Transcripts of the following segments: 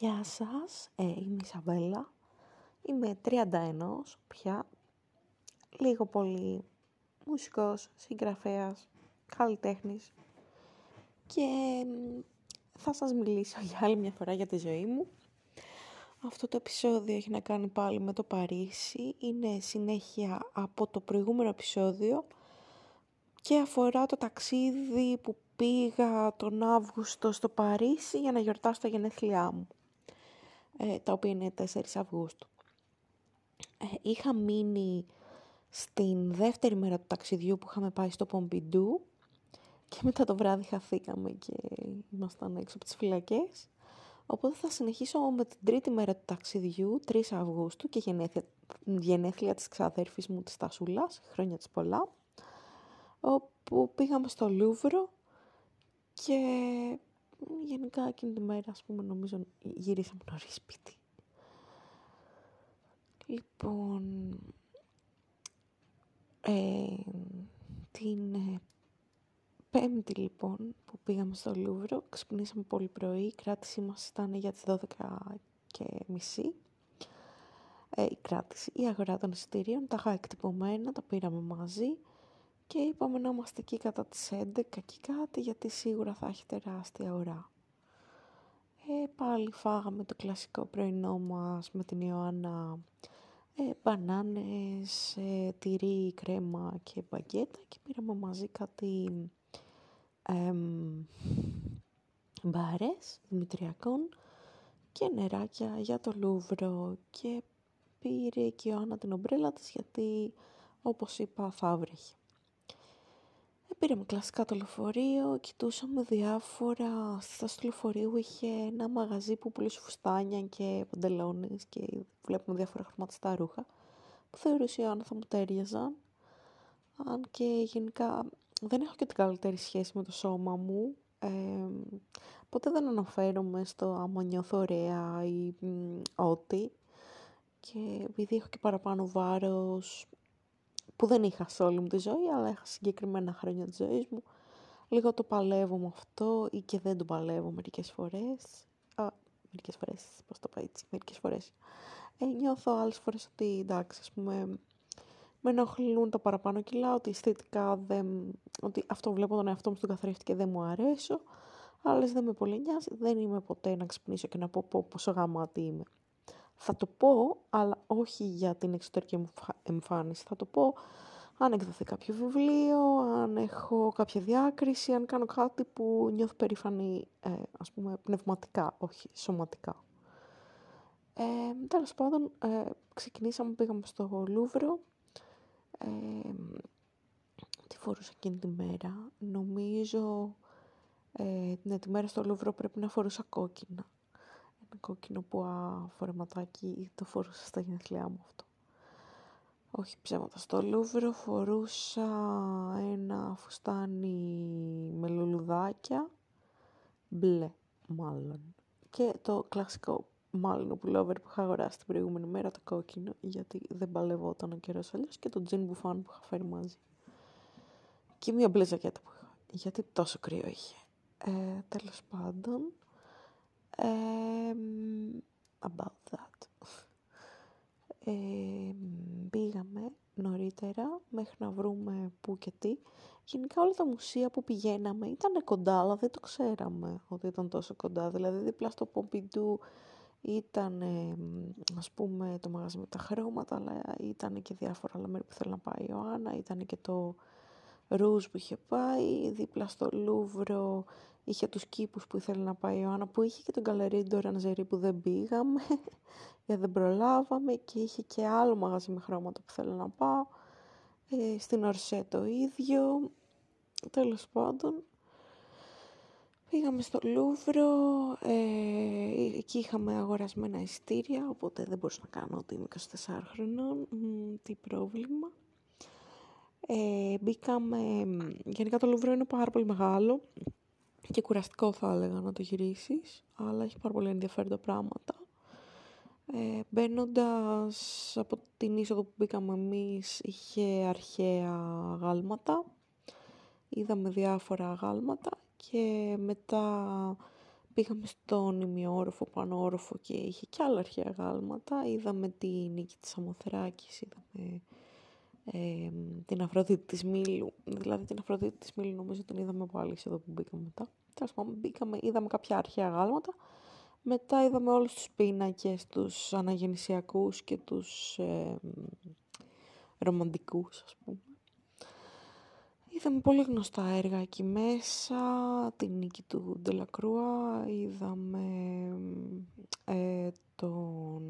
Γεια σας, ε, είμαι η Ισαβέλα, είμαι 31 πια, λίγο πολύ μουσικός, συγγραφέας, καλλιτέχνης. Και θα σας μιλήσω για άλλη μια φορά για τη ζωή μου. Αυτό το επεισόδιο έχει να κάνει πάλι με το Παρίσι, είναι συνέχεια από το προηγούμενο επεισόδιο και αφορά το ταξίδι που πήγα τον Αύγουστο στο Παρίσι για να γιορτάσω τα γενέθλιά μου, ε, τα οποία είναι 4 Αυγούστου. Ε, είχα μείνει στην δεύτερη μέρα του ταξιδιού που είχαμε πάει στο Πομπιντού και μετά το βράδυ χαθήκαμε και ήμασταν έξω από τις φυλακές. Οπότε θα συνεχίσω με την τρίτη μέρα του ταξιδιού, 3 Αυγούστου και γενέθλια, γενέθλια της ξαδέρφης μου της Τασούλας, χρόνια της πολλά, όπου πήγαμε στο Λούβρο και γενικά εκείνη τη μέρα, ας πούμε, νομίζω γυρίσαμε νωρίς σπίτι. Λοιπόν, ε, την ε, πέμπτη λοιπόν που πήγαμε στο Λούβρο, ξυπνήσαμε πολύ πρωί, η κράτησή μας ήταν για τις 12 και μισή. Ε, η κράτηση, η αγορά των εισιτηρίων, τα είχα εκτυπωμένα, τα πήραμε μαζί και είπαμε να είμαστε εκεί κατά τις 11 και κάτι γιατί σίγουρα θα έχει τεράστια ουρά. Ε, πάλι φάγαμε το κλασικό πρωινό μας με την Ιωάννα ε, μπανάνες, ε, τυρί, κρέμα και μπαγκέτα και πήραμε μαζί κάτι ε, μπάρες δημητριακών και νεράκια για το Λούβρο και πήρε και η Ιωάννα την ομπρέλα της γιατί όπως είπα θα βρέχει. Πήραμε κλασικά το λεωφορείο, κοιτούσαμε διάφορα. Στη στάση του λεωφορείου είχε ένα μαγαζί που πουλούσε φουστάνια και παντελόνες και βλέπουμε διάφορα χρωματιστά ρούχα που θεωρούσε αν θα μου τέριαζαν. Αν και γενικά δεν έχω και την καλύτερη σχέση με το σώμα μου. Ε, ποτέ δεν αναφέρομαι στο άμα νιώθω ωραία ή ό,τι. Και επειδή έχω και παραπάνω βάρος, που δεν είχα σε όλη μου τη ζωή, αλλά είχα συγκεκριμένα χρόνια της ζωής μου. Λίγο το παλεύω με αυτό ή και δεν το παλεύω μερικές φορές. Α, μερικές φορές, πώς το πω έτσι, μερικές φορές. Ε, νιώθω άλλες φορές ότι, εντάξει, ας πούμε, με ενοχλούν τα παραπάνω κιλά, ότι αισθητικά δεν, ότι αυτό βλέπω τον εαυτό μου στον καθρέφτη και δεν μου αρέσω. Άλλες δεν με πολύ νοιάζει, δεν είμαι ποτέ να ξυπνήσω και να πω, πω πόσο γαμάτι είμαι. Θα το πω, αλλά όχι για την εξωτερική μου εμφάνιση. Θα το πω αν εκδοθεί κάποιο βιβλίο, αν έχω κάποια διάκριση, αν κάνω κάτι που νιώθω περήφανη, ε, ας πούμε, πνευματικά, όχι σωματικά. Ε, τέλος πάντων, ε, ξεκινήσαμε, πήγαμε στο Λούβρο. Ε, τι φορούσα εκείνη τη μέρα. Νομίζω, ε, ναι, τη μέρα στο Λούβρο πρέπει να φορούσα κόκκινα κόκκινο που φορεματάκι το φορούσα στα γενεθλιά μου αυτό. Όχι ψέματα. Στο Λούβρο φορούσα ένα φουστάνι με λουλουδάκια, μπλε μάλλον. Και το κλασικό μάλλον πουλόβερ που είχα αγοράσει την προηγούμενη μέρα, το κόκκινο, γιατί δεν παλευόταν ο καιρός αλλιώς και το τζιν μπουφάν που είχα φέρει μαζί. Και μία μπλε ζακέτα που είχα, γιατί τόσο κρύο είχε. Ε, τέλος πάντων, about that. πήγαμε νωρίτερα μέχρι να βρούμε πού και τι. Γενικά όλα τα μουσεία που πηγαίναμε ήταν κοντά, αλλά δεν το ξέραμε ότι ήταν τόσο κοντά. Δηλαδή δίπλα στο Πομπιντού ήταν ας πούμε το μαγαζί με τα χρώματα, αλλά ήταν και διάφορα άλλα μέρη που θέλει να πάει η Ιωάννα, ήταν και το Ρούζ που είχε πάει, δίπλα στο Λούβρο είχε τους κήπους που ήθελε να πάει η Ιωάννα, που είχε και τον Καλερίντο Ρανζερί που δεν πήγαμε, γιατί δεν προλάβαμε και είχε και άλλο μαγαζί με χρώματα που θέλω να πάω. Ε, στην Ορσέ το ίδιο. Τέλος πάντων, πήγαμε στο Λούβρο, ε, εκεί είχαμε αγορασμένα ειστήρια, οπότε δεν μπορούσα να κάνω ότι είμαι 24 χρονών, τι πρόβλημα. Ε, μπήκαμε, γενικά το Λούβρο είναι πάρα πολύ μεγάλο, και κουραστικό θα έλεγα να το γυρίσεις, αλλά έχει πάρα πολύ ενδιαφέροντα πράγματα. Ε, Μπαίνοντας από την είσοδο που μπήκαμε εμείς είχε αρχαία γάλματα, είδαμε διάφορα γάλματα και μετά πήγαμε στον ημιόροφο, πάνω όροφο και είχε και άλλα αρχαία γάλματα. Είδαμε τη νίκη της Αμοθράκης, είδαμε ε, την Αφροδίτη της Μήλου. Δηλαδή την Αφροδίτη της Μήλου νομίζω την είδαμε πάλι εδώ που μπήκαμε μετά. Τέλος πάντων, μπήκαμε, είδαμε κάποια αρχαία γάλματα. Μετά είδαμε όλους τους πίνακες, τους αναγεννησιακούς και τους ε, ρομαντικούς, ας πούμε. Είδαμε πολύ γνωστά έργα εκεί μέσα, την νίκη του Ντελακρούα, είδαμε ε, τον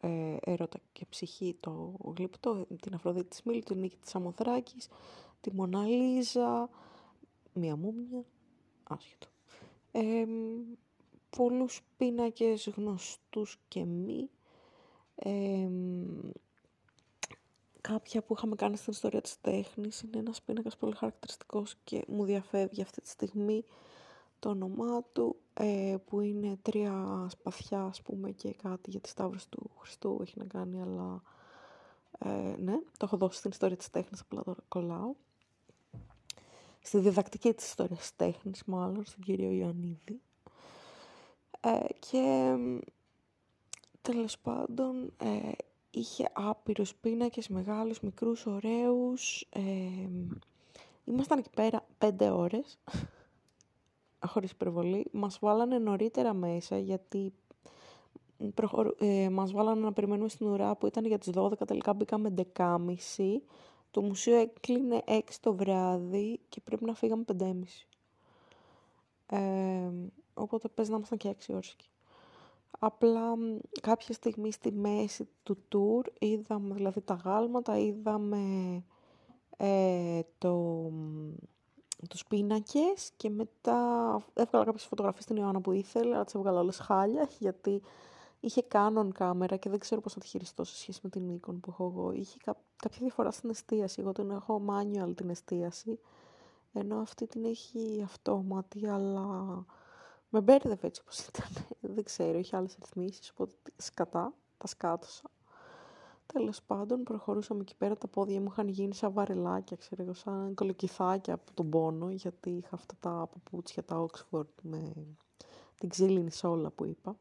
ε, έρωτα και ψυχή το γλυπτό, την Αφροδίτη της Μήλου, την νίκη της Αμοθράκης, τη Μοναλίζα, μία μούμια, άσχετο. Ε, πολλούς πίνακες γνωστούς και μη. Ε, κάποια που είχαμε κάνει στην ιστορία της τέχνης. Είναι ένας πίνακας πολύ χαρακτηριστικός και μου διαφεύγει αυτή τη στιγμή το όνομά του, ε, που είναι τρία σπαθιά, ας πούμε, και κάτι για τη Σταύρωση του Χριστού έχει να κάνει, αλλά ε, ναι, το έχω δώσει στην ιστορία της τέχνης, απλά το κολλάω. Στη διδακτική της ιστορίας της τέχνης, μάλλον, στον κύριο Ιωαννίδη. Ε, και τέλος πάντων, ε, είχε άπειρους πίνακες, μεγάλους, μικρούς, ωραίους. Ε, ήμασταν εκεί πέρα πέντε ώρες, χωρίς υπερβολή. Μας βάλανε νωρίτερα μέσα γιατί προχωρ... ε, μας βάλανε να περιμένουμε στην ουρά που ήταν για τις 12, τελικά μπήκαμε 11.30. Το μουσείο έκλεινε 6 το βράδυ και πρέπει να φύγαμε 5.30. Ε, οπότε πες να ήμασταν και 6 ώρες εκεί. Απλά κάποια στιγμή στη μέση του tour είδαμε δηλαδή τα γάλματα, είδαμε ε, το, τους πίνακες και μετά έβγαλα κάποιες φωτογραφίες στην Ιωάννα που ήθελα, αλλά τις έβγαλα όλες χάλια γιατί είχε Canon κάμερα και δεν ξέρω πώς θα τη χειριστώ σε σχέση με την Nikon που έχω εγώ. Είχε κάποια διαφορά στην εστίαση, εγώ την έχω manual την εστίαση, ενώ αυτή την έχει αυτόματη, αλλά με μπέρδευε έτσι όπως ήταν. Δεν ξέρω, είχε άλλες ρυθμίσεις, οπότε σκατά, τα σκάτωσα. Τέλος πάντων, προχωρούσαμε εκεί πέρα, τα πόδια μου είχαν γίνει σαν βαρελάκια, ξέρω εγώ, σαν κολοκυθάκια από τον πόνο, γιατί είχα αυτά τα παπούτσια, τα Oxford με την ξύλινη σόλα που είπα.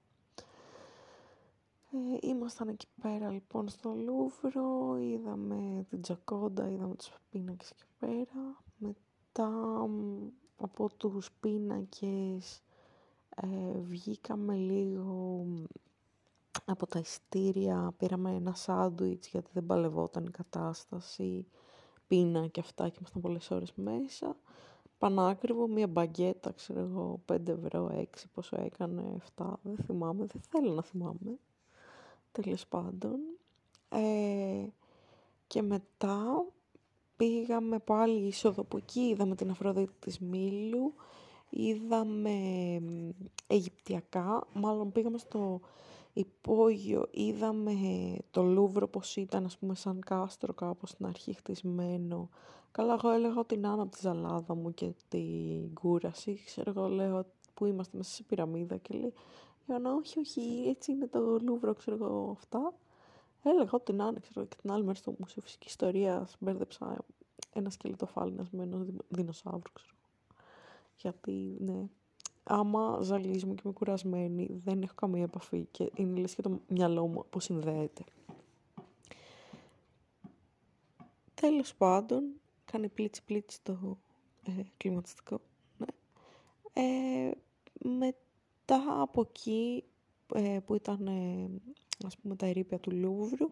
Ε, ήμασταν εκεί πέρα λοιπόν στο Λούβρο, είδαμε την Τζακόντα, είδαμε τους πίνακες εκεί πέρα. Μετά από τους πίνακες ε, βγήκαμε λίγο από τα ειστήρια, πήραμε ένα σάντουιτς γιατί δεν παλευόταν η κατάσταση, πίνα και αυτά και ήμασταν πολλές ώρες μέσα. Πανάκριβο, μία μπαγκέτα, ξέρω εγώ, 5 ευρώ, 6, πόσο έκανε, 7, δεν θυμάμαι, δεν θέλω να θυμάμαι. Τέλος πάντων. Ε, και μετά πήγαμε πάλι είσοδο που εκεί, είδαμε την Αφροδίτη της Μήλου, είδαμε Αιγυπτιακά, μάλλον πήγαμε στο υπόγειο, είδαμε το Λούβρο πως ήταν ας πούμε σαν κάστρο κάπως στην αρχή χτισμένο. Καλά εγώ έλεγα την Άννα από τη Ζαλάδα μου και την κούραση, ξέρω εγώ λέω που είμαστε μέσα σε πυραμίδα και λέει Ιωάννα όχι όχι έτσι είναι το Λούβρο ξέρω εγώ αυτά. Έλεγα ότι την Άννα ξέρω και την άλλη μέρα στο Μουσείο Φυσικής Ιστορίας μπέρδεψα ένα σκελετό φάλινας με ενός δεινοσαύρου ξέρω γιατί, ναι, άμα ζαλίζουμε και είμαι κουρασμένη, δεν έχω καμία επαφή και είναι λες και το μυαλό μου αποσυνδέεται. Τέλος πάντων, κάνει πλίτσι πλίτσι το ε, κλιματιστικό. Ναι. Ε, μετά από εκεί ε, που ήταν ε, ας πούμε τα ερήπια του Λούβρου,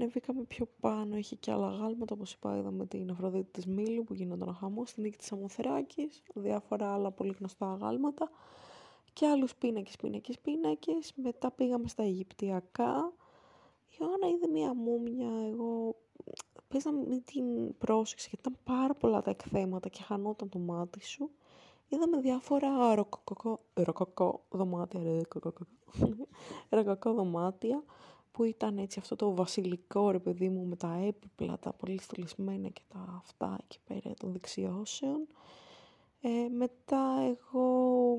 Ανεβήκαμε πιο πάνω, είχε και άλλα γάλματα, όπως είπα, είδαμε την Αφροδίτη της Μήλου που γίνονταν χαμός, στην νίκη της Αμοθεράκης, διάφορα άλλα πολύ γνωστά γάλματα και άλλους πίνακες, πίνακες, πίνακες. Μετά πήγαμε στα Αιγυπτιακά. Η Ιωάννα είδε μία μούμια, εγώ πες να μην την πρόσεξε, γιατί ήταν πάρα πολλά τα εκθέματα και χανόταν το μάτι σου. Είδαμε διάφορα ροκοκοκό, ροκοκό δωμάτια, ροκοκό δωμάτια που ήταν έτσι αυτό το βασιλικό ρε παιδί μου με τα έπιπλα, τα πολύ στολισμένα και τα αυτά εκεί πέρα των δεξιώσεων. Ε, μετά εγώ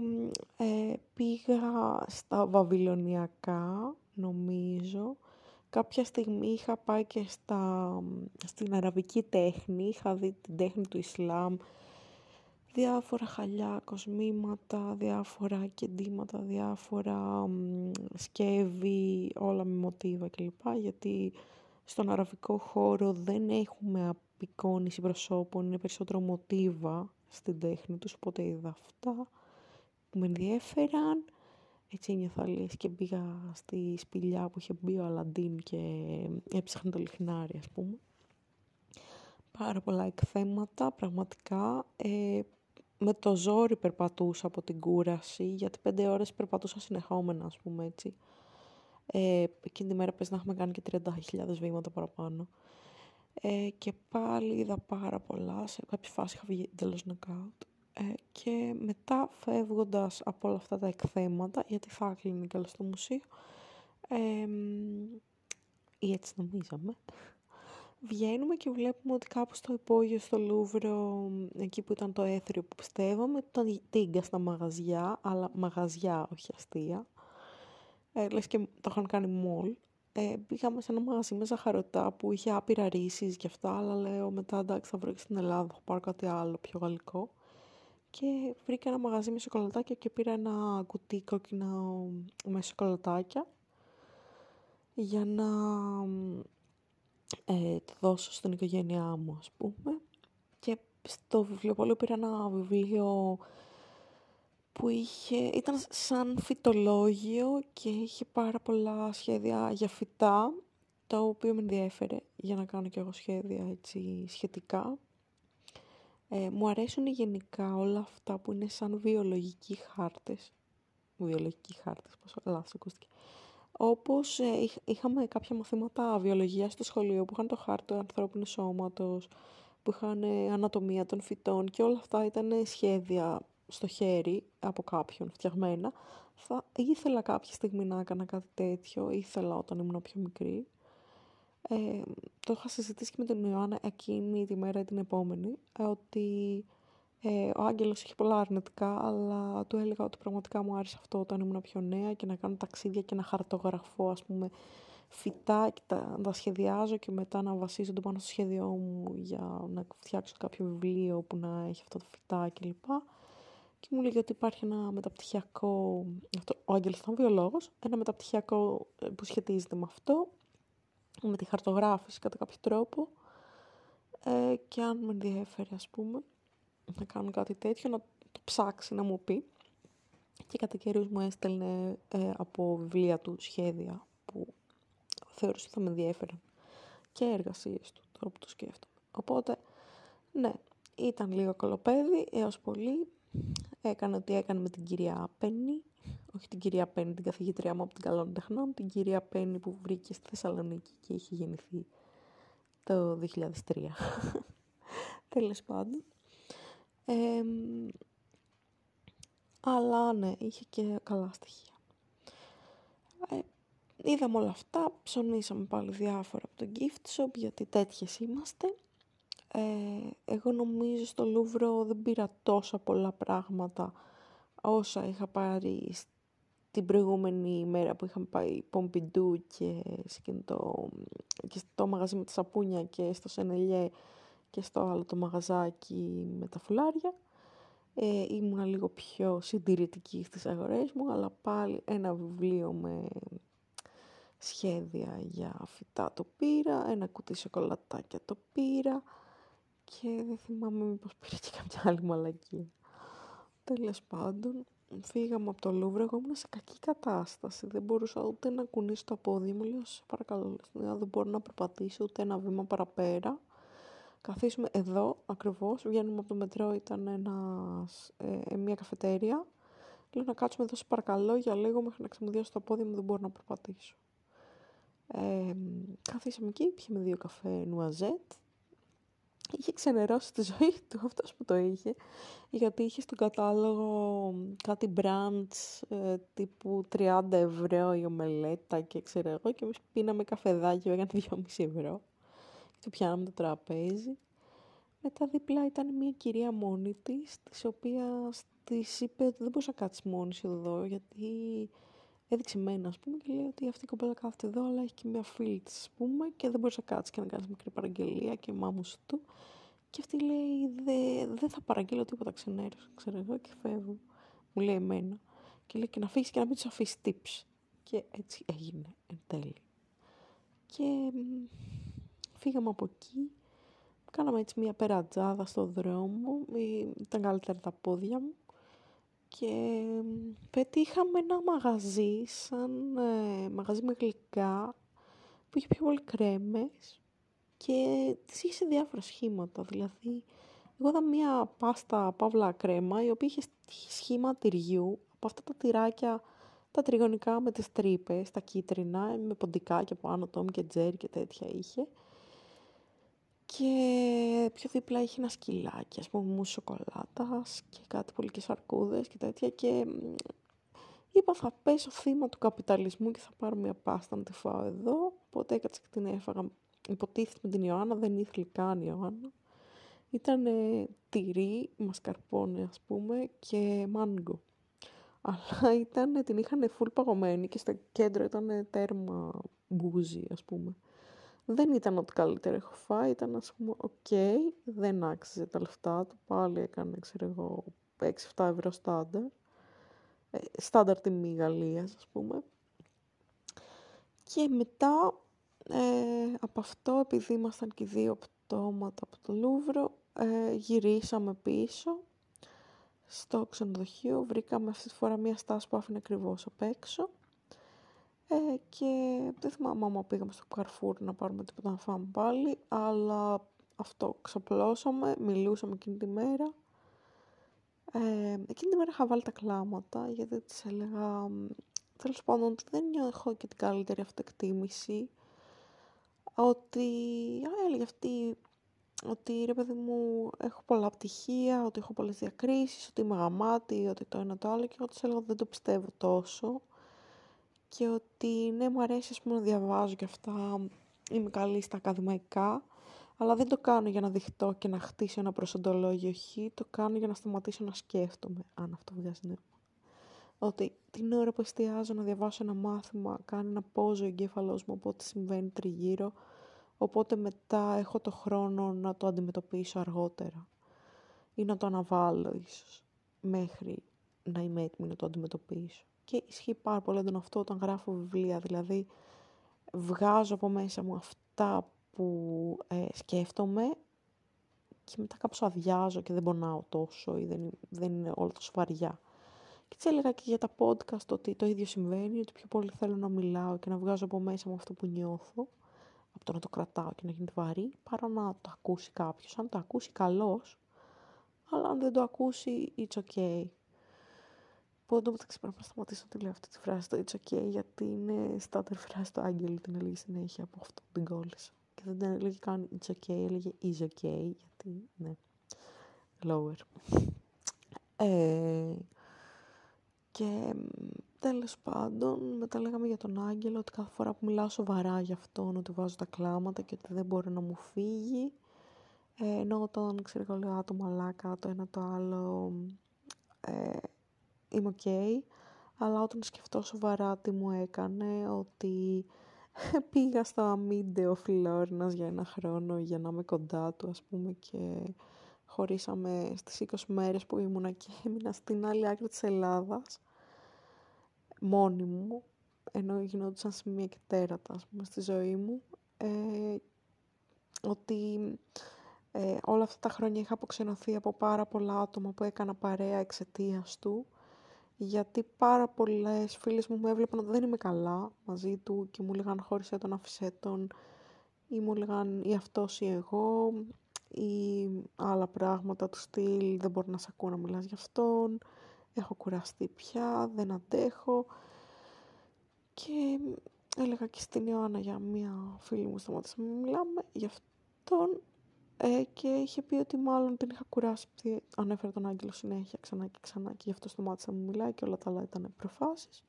ε, πήγα στα βαβυλωνιακά νομίζω. Κάποια στιγμή είχα πάει και στα, στην αραβική τέχνη, είχα δει την τέχνη του Ισλάμ διάφορα χαλιά, κοσμήματα, διάφορα κεντήματα, διάφορα σκεύη, όλα με μοτίβα κλπ. Γιατί στον αραβικό χώρο δεν έχουμε απεικόνιση προσώπων, είναι περισσότερο μοτίβα στην τέχνη τους, οπότε είδα αυτά που με ενδιέφεραν. Έτσι ένιωθα λες και πήγα στη σπηλιά που είχε μπει ο Αλαντίν και έψαχνε το λιχνάρι ας πούμε. Πάρα πολλά εκθέματα, πραγματικά. Ε, με το ζόρι περπατούσα από την κούραση, γιατί πέντε ώρες περπατούσα συνεχόμενα, ας πούμε έτσι. Ε, εκείνη τη μέρα πες να έχουμε κάνει και 30.000 βήματα παραπάνω. Ε, και πάλι είδα πάρα πολλά, σε κάποια φάση είχα βγει τέλος νοκάουτ. Ε, και μετά φεύγοντας από όλα αυτά τα εκθέματα, γιατί θα έκλεινε και στο μουσείο, ε, ή έτσι νομίζαμε, βγαίνουμε και βλέπουμε ότι κάπου στο υπόγειο στο Λούβρο, εκεί που ήταν το έθριο που πιστεύαμε, ήταν τίγκα στα μαγαζιά, αλλά μαγαζιά, όχι αστεία. Ε, λες και το είχαν κάνει μόλ. Ε, πήγαμε σε ένα μαγαζί με ζαχαρωτά που είχε άπειρα ρίσεις και αυτά, αλλά λέω μετά εντάξει θα βρω και στην Ελλάδα, θα πάρω κάτι άλλο πιο γαλλικό. Και βρήκα ένα μαγαζί με σοκολατάκια και πήρα ένα κουτί κόκκινο με σοκολατάκια για να ε, το δώσω στην οικογένειά μου, ας πούμε. Και στο βιβλιοπόλιο πήρα ένα βιβλίο που είχε, ήταν σαν φυτολόγιο και είχε πάρα πολλά σχέδια για φυτά, το οποίο με ενδιέφερε για να κάνω και εγώ σχέδια έτσι σχετικά. Ε, μου αρέσουν γενικά όλα αυτά που είναι σαν βιολογικοί χάρτες. Βιολογικοί χάρτες, πόσο λάθος ακούστηκε. Όπως ε, είχαμε κάποια μαθήματα βιολογίας στο σχολείο που είχαν το χάρτη του ανθρώπινου σώματος, που είχαν ε, ανατομία των φυτών και όλα αυτά ήταν σχέδια στο χέρι από κάποιον φτιαγμένα. Θα ήθελα κάποια στιγμή να έκανα κάτι τέτοιο, ήθελα όταν ήμουν πιο μικρή. Ε, το είχα συζητήσει και με τον Ιωάννα εκείνη τη μέρα ή την επόμενη, ότι ε, ο Άγγελος είχε πολλά αρνητικά, αλλά του έλεγα ότι πραγματικά μου άρεσε αυτό όταν ήμουν πιο νέα και να κάνω ταξίδια και να χαρτογραφώ, ας πούμε, φυτά και τα, να τα σχεδιάζω και μετά να βασίζονται πάνω στο σχέδιό μου για να φτιάξω κάποιο βιβλίο που να έχει αυτό το φυτά κλπ. Και μου λέγει ότι υπάρχει ένα μεταπτυχιακό, αυτό, ο Άγγελος ήταν βιολόγος, ένα μεταπτυχιακό ε, που σχετίζεται με αυτό, με τη χαρτογράφηση κατά κάποιο τρόπο ε, και αν με ενδιαφέρει ας πούμε να κάνω κάτι τέτοιο, να το ψάξει να μου πει. Και κατά καιρούς μου έστελνε ε, από βιβλία του σχέδια που θεωρούσα ότι θα με ενδιαφέραν και εργασίες του, τώρα που το σκέφτομαι. Οπότε, ναι, ήταν λίγο κολοπέδι έως πολύ. Έκανε ό,τι έκανε με την κυρία Πέννη, όχι την κυρία Πέννη, την καθηγήτριά μου από την Καλών Τεχνών, την κυρία Πέννη που βρήκε στη Θεσσαλονίκη και είχε γεννηθεί το 2003. Τέλος πάντων αλλά ναι, είχε και καλά στοιχεία. Ε, είδαμε όλα αυτά, ψωνίσαμε πάλι διάφορα από το gift shop, γιατί τέτοιες είμαστε. Ε, εγώ νομίζω στο Λούβρο δεν πήρα τόσα πολλά πράγματα όσα είχα πάρει την προηγούμενη μέρα που είχαμε πάει Πομπιντού και, και στο μαγαζί με τα σαπούνια και στο Σενελιέ και στο άλλο το μαγαζάκι με τα φουλάρια. Ε, ήμουνα λίγο πιο συντηρητική στις αγορές μου, αλλά πάλι ένα βιβλίο με σχέδια για φυτά το πήρα, ένα κουτί σοκολατάκια το πήρα και δεν θυμάμαι μήπως πήρα και κάποια άλλη μαλακή. Τέλος πάντων, φύγαμε από το Λούβρο, εγώ ήμουν σε κακή κατάσταση, δεν μπορούσα ούτε να κουνήσω το πόδι μου, λέω σε παρακαλώ, δεν μπορώ να περπατήσω ούτε ένα βήμα παραπέρα καθίσουμε εδώ ακριβώς, βγαίνουμε από το μετρό, ήταν ένας, ε, μια καφετέρια. Λέω να κάτσουμε εδώ σε παρακαλώ για λίγο μέχρι να ξεμουδιώσω το πόδι μου, δεν μπορώ να περπατήσω. Ε, καθίσαμε εκεί, πιέμε δύο καφέ νουαζέτ. Είχε ξενερώσει τη ζωή του αυτός που το είχε, γιατί είχε στον κατάλογο κάτι brands ε, τύπου 30 ευρώ η ομελέτα και ξέρω εγώ και εμείς πίναμε καφεδάκι, έκανε 2,5 ευρώ του πιάναμε το τραπέζι. Μετά δίπλα ήταν μια κυρία μόνη της, της οποία της είπε ότι δεν μπορεί να κάτσεις μόνη σου εδώ, γιατί έδειξε μένα, ας πούμε, και λέει ότι αυτή η κοπέλα κάθεται εδώ, αλλά έχει και μια φίλη της, ας πούμε, και δεν μπορείς να κάτσεις και να κάνεις μικρή παραγγελία και μάμου του. Και αυτή λέει, δεν δε θα παραγγείλω τίποτα ξενέρος, ξέρω εγώ, και φεύγω. Μου λέει εμένα. Και λέει και να φύγεις και να μην τους αφήσεις tips. Και έτσι έγινε εν τέλει. Και φύγαμε από εκεί. Κάναμε έτσι μια περατζάδα στο δρόμο. Ήταν καλύτερα τα πόδια μου. Και πετύχαμε ένα μαγαζί, σαν ε, μαγαζί με γλυκά, που είχε πιο πολύ κρέμες και τις είχε σε διάφορα σχήματα. Δηλαδή, εγώ είδα μια πάστα παύλα κρέμα, η οποία είχε σχήμα τυριού, από αυτά τα τυράκια, τα τριγωνικά με τις τρύπες, τα κίτρινα, με ποντικάκια πάνω, τόμ και τζέρι και τέτοια είχε. Και πιο δίπλα είχε ένα σκυλάκι, ας πούμε, μου σοκολάτας και κάτι πολύ και σαρκούδες και τέτοια. Και είπα θα πέσω θύμα του καπιταλισμού και θα πάρω μια πάστα να τη φάω εδώ. Οπότε έκατσα και την έφαγα. Υποτίθεται με την Ιωάννα, δεν ήθελε καν η Ιωάννα. Ήταν τυρί, μασκαρπόνε ας πούμε και μάνγκο. Αλλά ήταν, την είχαν φουλ παγωμένη και στο κέντρο ήταν τέρμα μπούζι ας πούμε δεν ήταν ότι καλύτερο έχω φάει, ήταν ας πούμε οκ, δεν άξιζε τα λεφτά του, πάλι έκανε ξέρω εγώ 6-7 ευρώ στάνταρ, ε, στάνταρ τιμή Γαλλίας ας πούμε. Και μετά ε, από αυτό, επειδή ήμασταν και δύο πτώματα από το Λούβρο, ε, γυρίσαμε πίσω στο ξενοδοχείο, βρήκαμε αυτή τη φορά μια στάση που άφηνε ακριβώς απ' έξω ε, και δεν θυμάμαι άμα πήγαμε στο Καρφούρ να πάρουμε τίποτα να φάμε πάλι, αλλά αυτό, ξαπλώσαμε, μιλούσαμε εκείνη τη μέρα. Ε, εκείνη τη μέρα είχα βάλει τα κλάματα, γιατί της έλεγα, τέλος πάντων, δεν έχω και την καλύτερη αυτοεκτίμηση, ότι, έλεγε αυτή, ότι ρε παιδί μου έχω πολλά πτυχία, ότι έχω πολλές διακρίσεις, ότι είμαι γαμάτη, ότι το ένα το άλλο και εγώ της έλεγα δεν το πιστεύω τόσο και ότι ναι μου αρέσει ας πούμε να διαβάζω και αυτά, είμαι καλή στα ακαδημαϊκά, αλλά δεν το κάνω για να δειχτώ και να χτίσω ένα προσοντολόγιο χ, το κάνω για να σταματήσω να σκέφτομαι, αν αυτό βγάζει νόημα. Ότι την ώρα που εστιάζω να διαβάσω ένα μάθημα, κάνει ένα πόζο ο εγκέφαλός μου, οπότε συμβαίνει τριγύρω, οπότε μετά έχω το χρόνο να το αντιμετωπίσω αργότερα ή να το αναβάλω ίσως μέχρι να είμαι έτοιμη να το αντιμετωπίσω και ισχύει πάρα πολύ έντονο αυτό όταν γράφω βιβλία, δηλαδή βγάζω από μέσα μου αυτά που ε, σκέφτομαι και μετά κάπως αδειάζω και δεν πονάω τόσο ή δεν, δεν είναι όλα τόσο βαριά. Και έτσι έλεγα και για τα podcast ότι το ίδιο συμβαίνει, ότι πιο πολύ θέλω να μιλάω και να βγάζω από μέσα μου αυτό που νιώθω, από το να το κρατάω και να γίνεται βαρύ, παρά να το ακούσει κάποιος. Αν το ακούσει καλός, αλλά αν δεν το ακούσει, it's okay. Που εδώ μεταξύ πρέπει να σταματήσω να τη λέω αυτή τη φράση το It's okay, γιατί είναι στάτερ φράση το Άγγελ την έλεγε συνέχεια από αυτό που την κόλλησα. Και δεν την έλεγε καν It's okay, έλεγε Is okay, γιατί ναι, lower. Ε, και τέλος πάντων, μετά λέγαμε για τον Άγγελο ότι κάθε φορά που μιλάω σοβαρά για αυτόν, ότι βάζω τα κλάματα και ότι δεν μπορεί να μου φύγει. Ε, ενώ όταν ξέρω εγώ λέω άτομα μαλάκα, το ένα το άλλο, ε, είμαι οκ, αλλά όταν σκεφτώ σοβαρά τι μου έκανε, ότι πήγα στο Αμύνταιο Φλώρινας για ένα χρόνο για να είμαι κοντά του, ας πούμε, και χωρίσαμε στις 20 μέρες που ήμουνα και έμεινα στην άλλη άκρη της Ελλάδας, μόνη μου, ενώ γινόντουσαν σημεία και τέρατα, ας πούμε, στη ζωή μου, ε, ότι ε, όλα αυτά τα χρόνια είχα αποξενωθεί από πάρα πολλά άτομα που έκανα παρέα εξαιτίας του γιατί πάρα πολλές φίλες μου με έβλεπαν ότι δεν είμαι καλά μαζί του και μου λέγαν χώρισε τον, αφησέ τον ή μου λέγαν ή αυτός ή εγώ ή άλλα πράγματα του στυλ. Δεν μπορώ να σε ακούω να μιλάς για αυτόν έχω κουραστεί πια, δεν αντέχω και έλεγα και στην Ιωάννα για μία φίλη μου σταμάτησα να μιλάμε γι' αυτόν ε, και είχε πει ότι μάλλον την είχα κουράσει επειδή ανέφερε τον Άγγελο συνέχεια ξανά και ξανά και γι' αυτό σταμάτησα να μου μιλάει και όλα τα άλλα ήταν προφάσεις.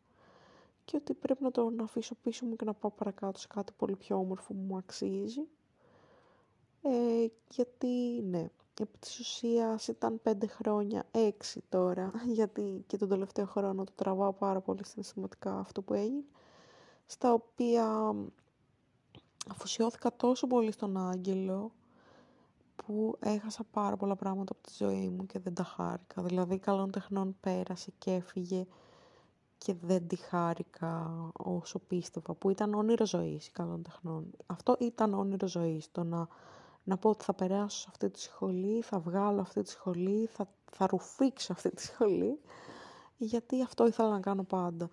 Και ότι πρέπει να τον αφήσω πίσω μου και να πάω παρακάτω σε κάτι πολύ πιο όμορφο που μου αξίζει. Ε, γιατί ναι, επί της ουσίας ήταν πέντε χρόνια, έξι τώρα, γιατί και τον τελευταίο χρόνο το τραβάω πάρα πολύ συναισθηματικά αυτό που έγινε, στα οποία αφοσιώθηκα τόσο πολύ στον Άγγελο, που έχασα πάρα πολλά πράγματα από τη ζωή μου και δεν τα χάρηκα. Δηλαδή καλών τεχνών πέρασε και έφυγε και δεν τη χάρηκα όσο πίστευα, που ήταν όνειρο ζωής καλών τεχνών. Αυτό ήταν όνειρο ζωής, το να, να πω ότι θα περάσω σε αυτή τη σχολή, θα βγάλω αυτή τη σχολή, θα, θα ρουφήξω αυτή τη σχολή, γιατί αυτό ήθελα να κάνω πάντα.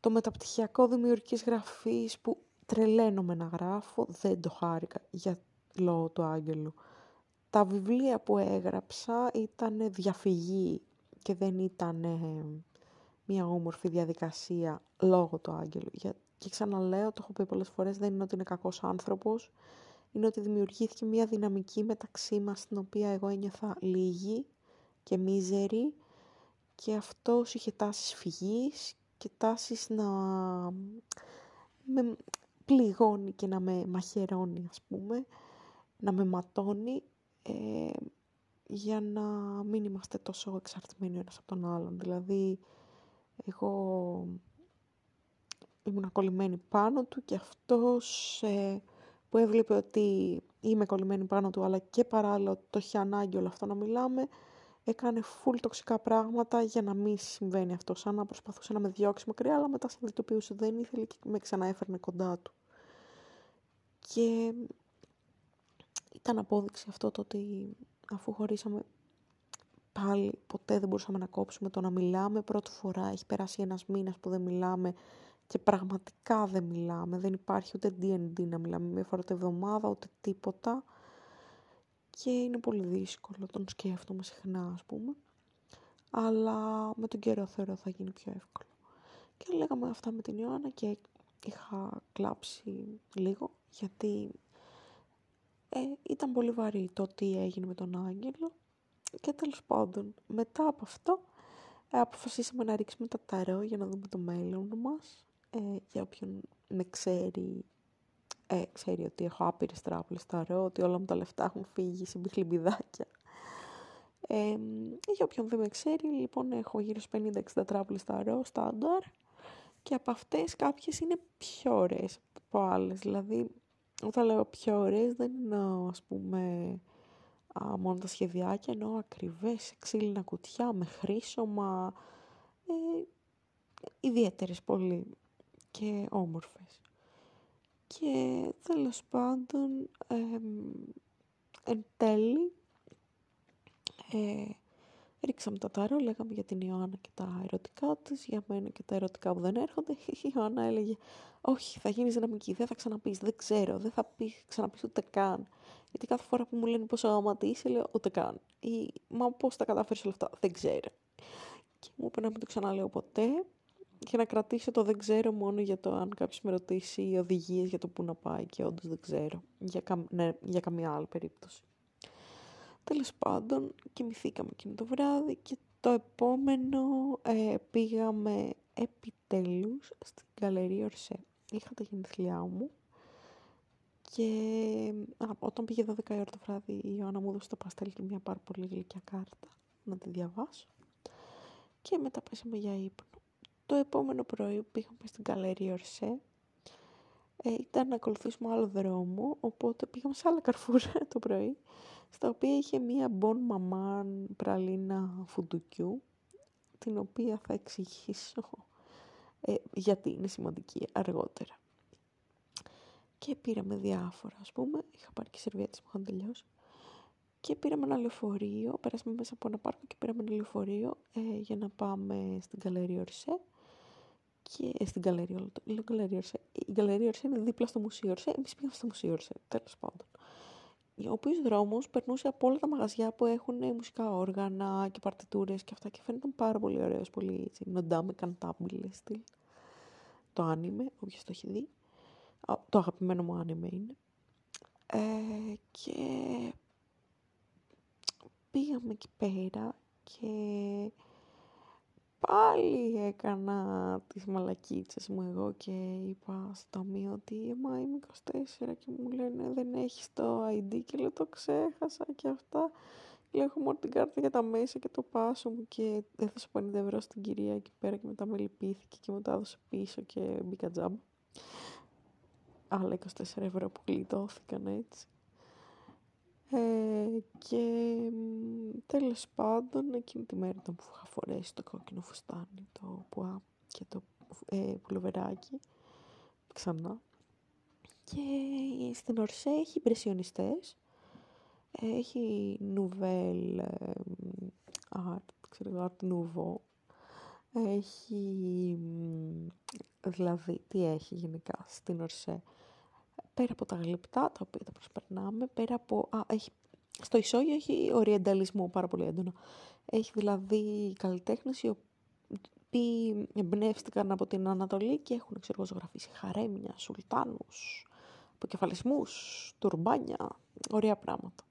Το μεταπτυχιακό δημιουργικής γραφής που τρελαίνομαι να γράφω, δεν το χάρηκα για λόγω του Άγγελου. Τα βιβλία που έγραψα ήταν διαφυγή και δεν ήταν μια όμορφη διαδικασία λόγω του Άγγελου. Και ξαναλέω, το έχω πει πολλές φορές, δεν είναι ότι είναι κακός άνθρωπος, είναι ότι δημιουργήθηκε μια δυναμική μεταξύ μας, την οποία εγώ ένιωθα λίγη και μίζερη και αυτό είχε τάσεις φυγής και τάσεις να με πληγώνει και να με μαχαιρώνει, ας πούμε, να με ματώνει ε, για να μην είμαστε τόσο εξαρτημένοι ένας από τον άλλον. Δηλαδή, εγώ ήμουν κολλημένη πάνω του και αυτός ε, που έβλεπε ότι είμαι κολλημένη πάνω του αλλά και παράλληλα το έχει ανάγκη όλο αυτό να μιλάμε έκανε φουλ τοξικά πράγματα για να μην συμβαίνει αυτό σαν να προσπαθούσε να με διώξει μακριά αλλά μετά συνειδητοποιούσε δεν ήθελε και με ξαναέφερνε κοντά του και ήταν απόδειξη αυτό το ότι αφού χωρίσαμε πάλι ποτέ δεν μπορούσαμε να κόψουμε το να μιλάμε. Πρώτη φορά έχει περάσει ένας μήνας που δεν μιλάμε και πραγματικά δεν μιλάμε. Δεν υπάρχει ούτε D&D να μιλάμε μία φορά τη εβδομάδα, ούτε τίποτα. Και είναι πολύ δύσκολο, τον σκέφτομαι συχνά ας πούμε. Αλλά με τον καιρό θεωρώ θα γίνει πιο εύκολο. Και λέγαμε αυτά με την Ιωάννα και είχα κλάψει λίγο γιατί ε, ήταν πολύ βαρύ το τι έγινε με τον Άγγελο και τέλος πάντων, μετά από αυτό, ε, αποφασίσαμε να ρίξουμε τα ταρό για να δούμε το μέλλον μας. Ε, για όποιον με ξέρει, ε, ξέρει ότι έχω άπειρες τράπλες ταρό, ότι όλα μου τα λεφτά έχουν φύγει σε μπιχλιμπιδάκια. Ε, για όποιον δεν με ξέρει, λοιπόν, έχω γύρω στις 50-60 τράπλες ταρό, στάνταρ. Και από αυτές κάποιες είναι πιο ωραίες από άλλες. Δηλαδή, όταν λέω πιο ωραίες, δεν εννοώ, ας πούμε, α, μόνο τα σχεδιάκια, ενώ ακριβές ξύλινα κουτιά με χρήσωμα, ε, ιδιαίτερες πολύ και όμορφες. Και τέλος πάντων, ε, εν τέλει, ε, ρίξαμε τα τάρο, λέγαμε για την Ιωάννα και τα ερωτικά της, για μένα και τα ερωτικά που δεν έρχονται. Η Ιωάννα έλεγε, όχι, θα γίνεις δυναμική, δεν θα ξαναπείς, δεν ξέρω, δεν θα πει, ξαναπείς ούτε καν. Γιατί κάθε φορά που μου λένε πόσο αγάματι είσαι, λέω ούτε καν. Ή, μα πώς τα κατάφερες όλα αυτά, δεν ξέρω. Και μου είπε να μην το ξαναλέω ποτέ και να κρατήσω το δεν ξέρω μόνο για το αν κάποιος με ρωτήσει οδηγίες για το που να πάει και όντως δεν ξέρω. Για, κα, ναι, για καμία άλλη περίπτωση. Τέλος πάντων, κοιμηθήκαμε εκείνο το βράδυ και το επόμενο ε, πήγαμε επιτέλους στην Καλερία Ορσέ. Είχα τα γενεθλιά μου και α, όταν πήγε 12 η ώρα το βράδυ η Ιωάννα μου έδωσε το παστέλ και μια πάρα πολύ γλυκιά κάρτα να τη διαβάσω. Και μετά πέσαμε για ύπνο. Το επόμενο πρωί πήγαμε στην Καλερία Ορσέ. Ε, ήταν να ακολουθήσουμε άλλο δρόμο, οπότε πήγαμε σε άλλα καρφούρα το πρωί, στα οποία είχε μία μπον μαμάν πραλίνα φουντουκιού, την οποία θα εξηγήσω ε, γιατί είναι σημαντική αργότερα. Και πήραμε διάφορα, ας πούμε. Είχα πάρει και σερβιέτες που είχαν τελειώσει. Και πήραμε ένα λεωφορείο, πέρασαμε μέσα από ένα πάρκο και πήραμε ένα λεωφορείο ε, για να πάμε στην Καλερία Ορσέ. Και ε, στην Καλερία, λέω Καλερία Ορσέ. Η Καλερία Ορσέ είναι δίπλα στο Μουσείο Ορσέ. Εμείς πήγαμε στο Μουσείο Ορσέ, τέλος πάντων. Ο οποίο δρόμο περνούσε από όλα τα μαγαζιά που έχουν μουσικά όργανα και παρτιτούρες και αυτά και φαίνεται πάρα πολύ ωραίος, πολύ έτσι, νοντάμε καντάμπιλε στυλ. Το άνιμε, όποιος το έχει δει το αγαπημένο μου άνιμε είναι. Ε, και πήγαμε εκεί πέρα και πάλι έκανα τις μαλακίτσες μου εγώ και είπα στο ταμείο ότι «Μα είμαι 24» και μου λένε «Δεν έχεις το ID» και λέω «Το ξέχασα» και αυτά. Λέω «Έχω μόνο την κάρτα για τα μέσα και το πάσο μου» και έδωσα 50 ευρώ στην κυρία εκεί πέρα και μετά με λυπήθηκε και μου τα έδωσε πίσω και μπήκα τζάμπα άλλα 24 ευρώ που γλιτώθηκαν έτσι. Ε, και τέλος πάντων εκείνη τη μέρα ήταν που είχα φορέσει το κόκκινο φουστάνι, το πουά και το ε, πουλοβεράκι ξανά. Και στην Ορσέ έχει υπρεσιονιστές, έχει nouvelle art, ξέρω, art nouveau, έχει, δηλαδή, τι έχει γενικά στην Ορσέ. Πέρα από τα γλυπτά, τα οποία τα προσπερνάμε, πέρα από, α, έχει, στο ισόγειο έχει οριενταλισμό πάρα πολύ έντονο. Έχει δηλαδή καλλιτέχνες οι οποίοι εμπνεύστηκαν από την Ανατολή και έχουν ξέρω, ζωγραφίσει χαρέμια, σουλτάνους, αποκεφαλισμούς, τουρμπάνια, ωραία πράγματα.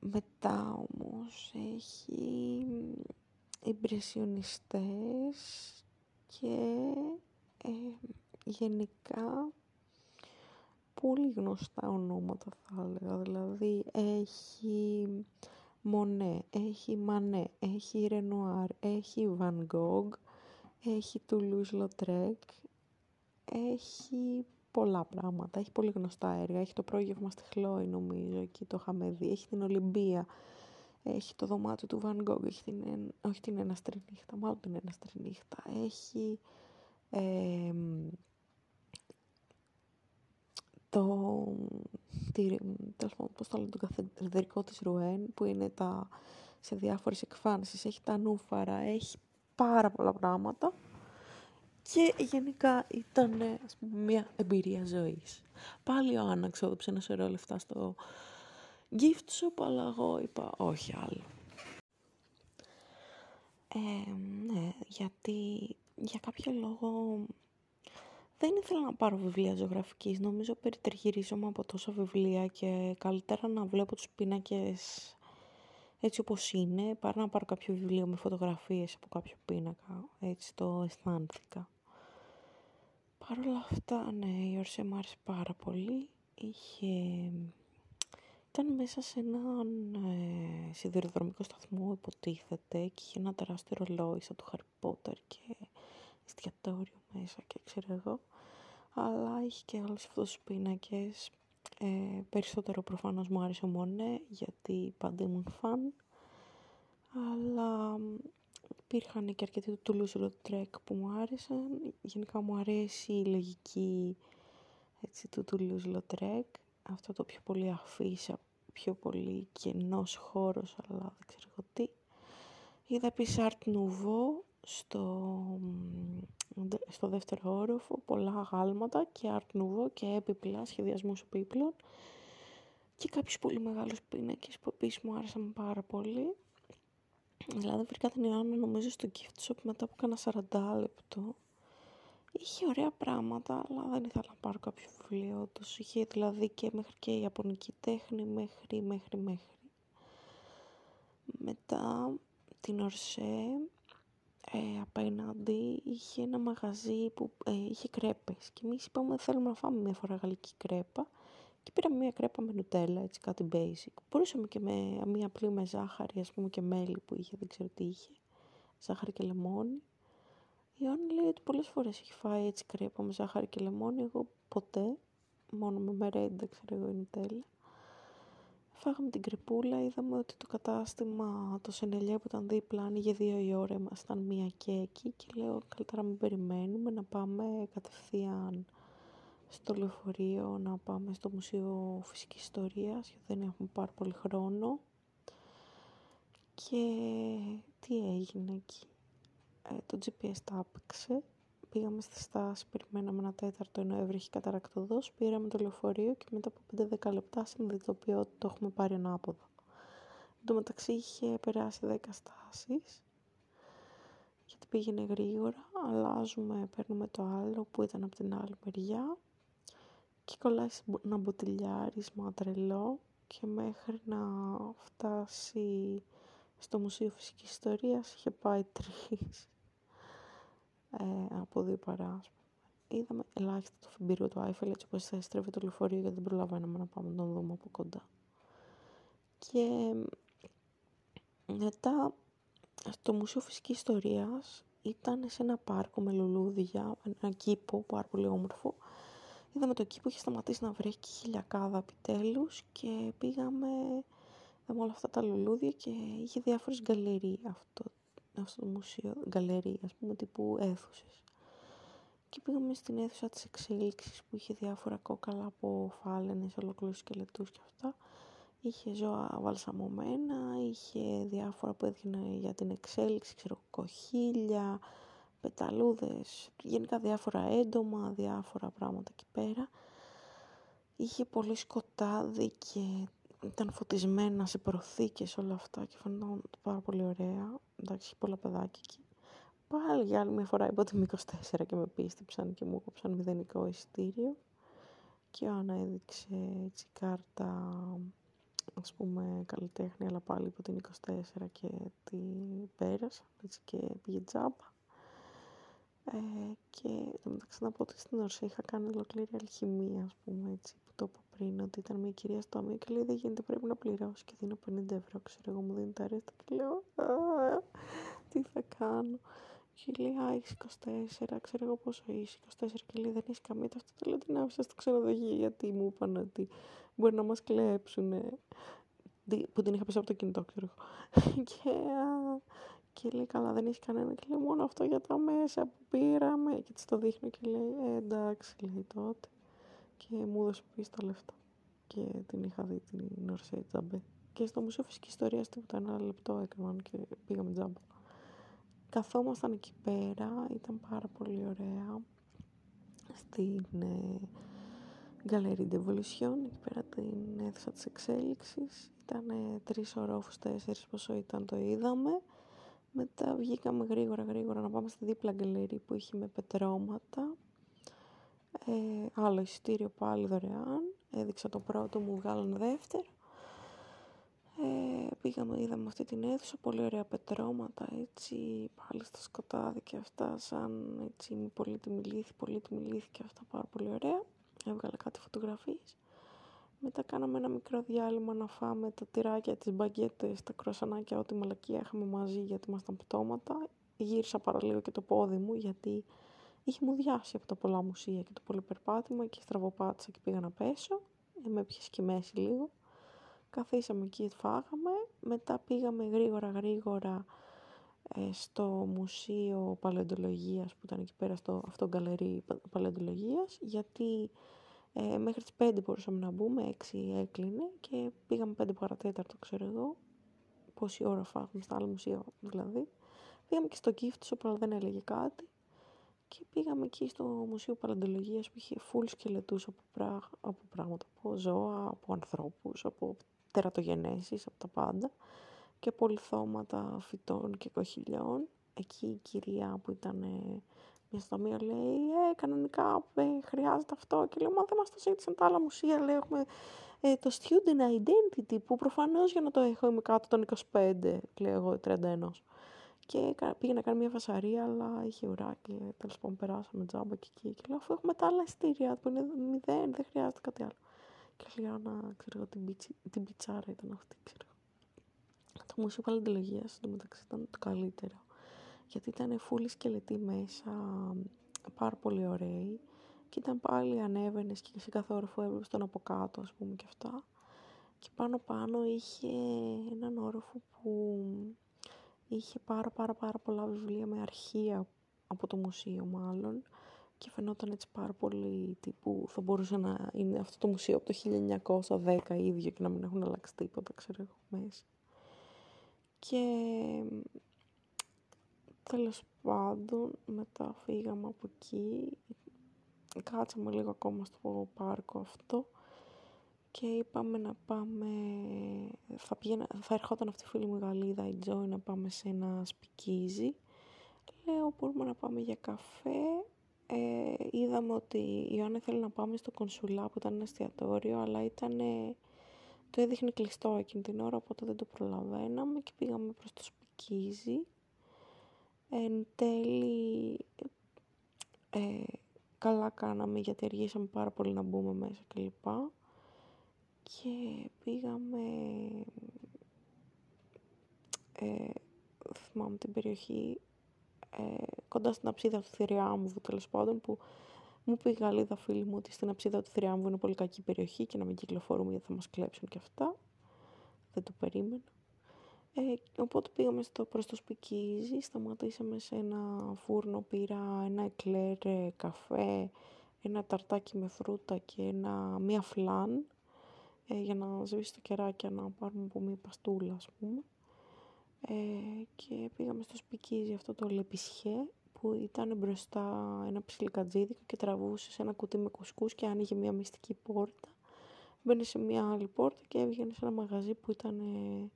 Μετά όμως έχει ιμπρεσιονιστές και ε, γενικά πολύ γνωστά ονόματα θα έλεγα. Δηλαδή έχει Μονέ, έχει Μανέ, έχει Ρενουάρ, έχει Βαν Γκόγκ, έχει Τουλούς Λοτρέκ, έχει πολλά πράγματα, έχει πολύ γνωστά έργα, έχει το πρόγευμα στη Χλόη νομίζω, εκεί το είχαμε δει, έχει την Ολυμπία, έχει το δωμάτιο του Βαν Γκόγκ, έχει την, όχι την ένα νύχτα, μάλλον την ένα νύχτα, έχει ε, το, τη, τέλος πάντων, πώς το λένε, το καθεδρικό της Ρουέν, που είναι τα, σε διάφορες εκφάνσεις, έχει τα νούφαρα, έχει πάρα πολλά πράγματα και γενικά ήταν ας πούμε, μια εμπειρία ζωής. Πάλι ο Άννα ξόδεψε ένα σωρό λεφτά στο gift shop, αλλά εγώ είπα όχι άλλο. Ε, ναι, γιατί για κάποιο λόγο δεν ήθελα να πάρω βιβλία ζωγραφικής. Νομίζω περιτριγυρίζομαι από τόσα βιβλία και καλύτερα να βλέπω τους πίνακες έτσι όπως είναι, παρά να πάρω κάποιο βιβλίο με φωτογραφίες από κάποιο πίνακα. Έτσι το αισθάνθηκα. Παρ' όλα αυτά, ναι, η Ορσέ μου άρεσε πάρα πολύ. Είχε... Ήταν μέσα σε έναν ε, σιδηροδρομικό σταθμό, υποτίθεται, και είχε ένα τεράστιο ρολόι σαν το Harry Potter και εστιατόριο μέσα και ξέρω εγώ. Αλλά είχε και άλλους αυτούς τους πίνακες. Ε, περισσότερο προφανώς μου άρεσε ο Μονέ, γιατί πάντα ήμουν φαν. Αλλά υπήρχαν και αρκετοί του Toulouse Lautrec που μου άρεσαν. Γενικά μου αρέσει η λογική έτσι, του Toulouse Lautrec. Αυτό το πιο πολύ αφήσα, πιο πολύ κενός χώρος, αλλά δεν ξέρω εγώ τι. Είδα επίσης Art Nouveau στο, στο δεύτερο όροφο, πολλά γάλματα και Art Nouveau και έπιπλα, σχεδιασμούς επίπλων και κάποιους πολύ μεγάλους πίνακες που επίσης μου άρεσαν πάρα πολύ. Δηλαδή βρήκα την Ιωάννα νομίζω στο gift shop μετά από κάνα 40 λεπτό. Είχε ωραία πράγματα, αλλά δεν ήθελα να πάρω κάποιο βιβλίο τους. Είχε δηλαδή και μέχρι και η Ιαπωνική τέχνη, μέχρι, μέχρι, μέχρι. Μετά την Ορσέ, ε, απέναντι είχε ένα μαγαζί που ε, είχε κρέπες. Και εμείς είπαμε θέλουμε να φάμε μια φορά γαλλική κρέπα. Και πήραμε μια κρέπα με νουτέλα, έτσι κάτι basic. Μπορούσαμε και με μια απλή με ζάχαρη, ας πούμε και μέλι που είχε, δεν ξέρω τι είχε. Ζάχαρη και λεμόνι. Η Ιωάννη λέει ότι πολλές φορές έχει φάει έτσι κρέπα με ζάχαρη και λεμόνι. Εγώ ποτέ, μόνο με μερέντα, ξέρω εγώ, η νουτέλα. Φάγαμε την κρεπούλα, είδαμε ότι το κατάστημα, το Σενελιέ που ήταν δίπλα, άνοιγε δύο η ώρα, ήμασταν μία και εκεί και λέω καλύτερα μην περιμένουμε να πάμε κατευθείαν στο λεωφορείο να πάμε στο Μουσείο Φυσικής Ιστορίας γιατί δεν έχουμε πάρα πολύ χρόνο και τι έγινε εκεί. Ε, το GPS τα άπηξε πήγαμε στη στάση, περιμέναμε ένα τέταρτο ενώ έβρεχε καταρακτοδός πήραμε το λεωφορείο και μετά από 5-10 λεπτά συνειδητοποιώ ότι το έχουμε πάρει ανάποδα Εν τω μεταξύ είχε περάσει 10 στάσεις γιατί πήγαινε γρήγορα, αλλάζουμε, παίρνουμε το άλλο που ήταν από την άλλη μεριά και κολλάει ένα μποτιλιάρισμα τρελό και μέχρι να φτάσει στο Μουσείο Φυσικής Ιστορίας είχε πάει τρεις ε, από δύο παρά. Είδαμε ελάχιστα το φιμπύριο του Άιφελ έτσι όπως θα έστρεφε το λεωφορείο γιατί δεν προλαβαίναμε να πάμε να τον δούμε από κοντά. Και μετά στο Μουσείο Φυσικής Ιστορίας ήταν σε ένα πάρκο με λουλούδια, ένα κήπο πάρα πολύ όμορφο είδαμε το εκεί που είχε σταματήσει να βρέχει και χιλιακάδα επιτέλους και πήγαμε, είδαμε όλα αυτά τα λουλούδια και είχε διάφορες γκαλερί αυτό, αυτό το μουσείο, γκαλερί ας πούμε τύπου αίθουσες. Και πήγαμε στην αίθουσα της εξέλιξης που είχε διάφορα κόκαλα από φάλαινες, ολοκλήρους σκελετούς και αυτά. Είχε ζώα βαλσαμωμένα, είχε διάφορα που έδινε για την εξέλιξη, ξέρω, κοχύλια, πεταλούδες, γενικά διάφορα έντομα, διάφορα πράγματα εκεί πέρα. Είχε πολύ σκοτάδι και ήταν φωτισμένα σε προθήκες όλα αυτά και φαίνονταν πάρα πολύ ωραία. Εντάξει, είχε πολλά παιδάκια εκεί. Πάλι για άλλη μια φορά είπα ότι είμαι 24 και με πίστεψαν και μου έκοψαν μηδενικό εισιτήριο. Και ο Άννα έδειξε έτσι κάρτα, ας πούμε, καλλιτέχνη, αλλά πάλι είπα ότι είναι 24 και την πέρασα, έτσι και πήγε τζάμπα. Ε, και το μεταξύ να πω ότι στην Ορσία είχα κάνει ολοκλήρη αλχημία, ας πούμε, έτσι, που το είπα πριν, ότι ήταν μια κυρία στο ταμείο και λέει δεν γίνεται, πρέπει να πληρώσει και δίνω 50 ευρώ, ξέρω εγώ, μου δίνει τα ρέστα και λέω, τι θα κάνω. Και λέει, α, έχεις 24, ξέρω εγώ πόσο είσαι, 24 και λέει, δεν έχει καμία ταυτότητα, λέω, την άφησα στο ξενοδοχείο γιατί μου είπαν ότι μπορεί να μας κλέψουν, που την είχα πέσει από το κινητό, ξέρω εγώ. και, και λέει, καλά, δεν έχει κανένα. Και λέει, μόνο αυτό για τα μέσα που πήραμε. Και της το δείχνω και λέει, ε, εντάξει, λέει τότε. Και μου έδωσε πίσω τα λεφτά. Και την είχα δει την Ορσέη τζαμπέ. Και στο Μουσείο Φυσικής Ιστορίας τίποτα ένα λεπτό έκαναν και πήγαμε τζάμπα. Καθόμασταν εκεί πέρα, ήταν πάρα πολύ ωραία. Στην ε, Galerie d'Evolution, εκεί πέρα την αίθουσα της εξέλιξης. Ήταν ε, τρεις ορόφους, τέσσερις πόσο ήταν το είδαμε. Μετά βγήκαμε γρήγορα γρήγορα να πάμε στη δίπλα γκαλερί που είχε με πετρώματα. Ε, άλλο εισιτήριο πάλι δωρεάν. Έδειξα το πρώτο, μου βγάλανε δεύτερο. Ε, πήγαμε, είδαμε αυτή την αίθουσα, πολύ ωραία πετρώματα, έτσι, πάλι στο σκοτάδι και αυτά, σαν έτσι, πολύτιμη λύθη, πολύτιμη λύθη και αυτά, πάρα πολύ ωραία. Έβγαλα κάτι φωτογραφίες. Μετά κάναμε ένα μικρό διάλειμμα να φάμε τα τυράκια, τις μπαγκέτες, τα κροσανάκια, ό,τι μαλακία είχαμε μαζί γιατί ήμασταν πτώματα. Γύρισα παραλίγο και το πόδι μου γιατί είχε μου διάσει από τα πολλά μουσεία και το πολύ περπάτημα και στραβοπάτησα και πήγα να πέσω. Ε, με έπιασε και μέση λίγο. Καθίσαμε εκεί, φάγαμε. Μετά πήγαμε γρήγορα γρήγορα ε, στο Μουσείο Παλαιοντολογίας που ήταν εκεί πέρα στο αυτό γκαλερί Παλαιοντολογίας γιατί ε, μέχρι τις 5 μπορούσαμε να μπούμε, 6 έκλεινε και πήγαμε 5 παρατέταρτο, ξέρω εγώ. Πόση ώρα φάγαμε στα άλλα μουσεία δηλαδή. Πήγαμε και στο Κύφτης, όπου δεν έλεγε κάτι. Και πήγαμε εκεί στο Μουσείο Παλαντολογίας που είχε φουλ σκελετούς από, πρά... από πράγματα, από ζώα, από ανθρώπους, από τερατογενέσεις, από τα πάντα. Και πολυθώματα φυτών και κοχυλιών. Εκεί η κυρία που ήταν μια στιγμή λέει, ε, κανονικά ε, χρειάζεται αυτό. Και λέω, μα δεν μας το ζήτησαν τα άλλα μουσεία. Λέει, έχουμε ε, το student identity που προφανώς για να το έχω είμαι κάτω των 25, λέω εγώ, 31. Και πήγε να κάνει μια φασαρία, αλλά είχε ουρά και τέλος πάντων περάσαμε τζάμπα και εκεί. Και λέω, αφού έχουμε τα άλλα ειστήρια που είναι μηδέν, δεν χρειάζεται κάτι άλλο. Και λέω, να ξέρω εγώ, την, πιτσι, την πιτσάρα ήταν αυτή, ξέρω. Το μουσείο παλαιντολογία εντωμεταξύ ήταν το καλύτερο γιατί ήταν φούλη σκελετή μέσα, πάρα πολύ ωραίοι και ήταν πάλι ανέβαινες και σε κάθε όροφο έβλεπες τον από κάτω ας πούμε και αυτά και πάνω πάνω είχε έναν όροφο που είχε πάρα πάρα πάρα πολλά βιβλία με αρχεία από το μουσείο μάλλον. Και φαινόταν έτσι πάρα πολύ τύπου θα μπορούσε να είναι αυτό το μουσείο από το 1910 ίδιο και να μην έχουν αλλάξει τίποτα ξέρω εγώ μέσα. Και Τέλος πάντων, μετά φύγαμε από εκεί, κάτσαμε λίγο ακόμα στο πάρκο αυτό και είπαμε να πάμε, θα, πήγαινα, θα ερχόταν αυτή η φίλη μου Γαλλίδα, η Τζόι, να πάμε σε ένα σπικίζι. Λέω, μπορούμε να πάμε για καφέ. Ε, είδαμε ότι η Ιωάννα θέλει να πάμε στο Κονσουλά που ήταν ένα εστιατόριο, αλλά ήταν, το έδειχνε κλειστό εκείνη την ώρα, οπότε δεν το προλαβαίναμε και πήγαμε προς το σπικίζι Εν τέλει, ε, καλά κάναμε γιατί αργήσαμε πάρα πολύ να μπούμε μέσα κλπ. Και πήγαμε, ε, θυμάμαι την περιοχή, ε, κοντά στην αψίδα του Θηριάμβου τέλος πάντων, που Μου πει η Γαλλίδα φίλη μου ότι στην αψίδα του Θριάμβου είναι πολύ κακή περιοχή και να μην κυκλοφορούμε γιατί θα μας κλέψουν και αυτά. Δεν το περίμενα. Ε, οπότε πήγαμε στο, προς το σπικίζι, σταματήσαμε σε ένα φούρνο, πήρα ένα εκλέρ ε, καφέ, ένα ταρτάκι με φρούτα και ένα, μία φλάν ε, για να σβήσει το κεράκι να πάρουμε από μία παστούλα ας πούμε. Ε, και πήγαμε στο σπικίζι αυτό το λεπισιέ που ήταν μπροστά ένα ψιλικατζίδικο και τραβούσε σε ένα κουτί με κουσκούς και άνοιγε μια μυστική πόρτα. Μπαίνει σε μια άλλη πόρτα και έβγαινε σε ένα μαγαζί που ήταν ε,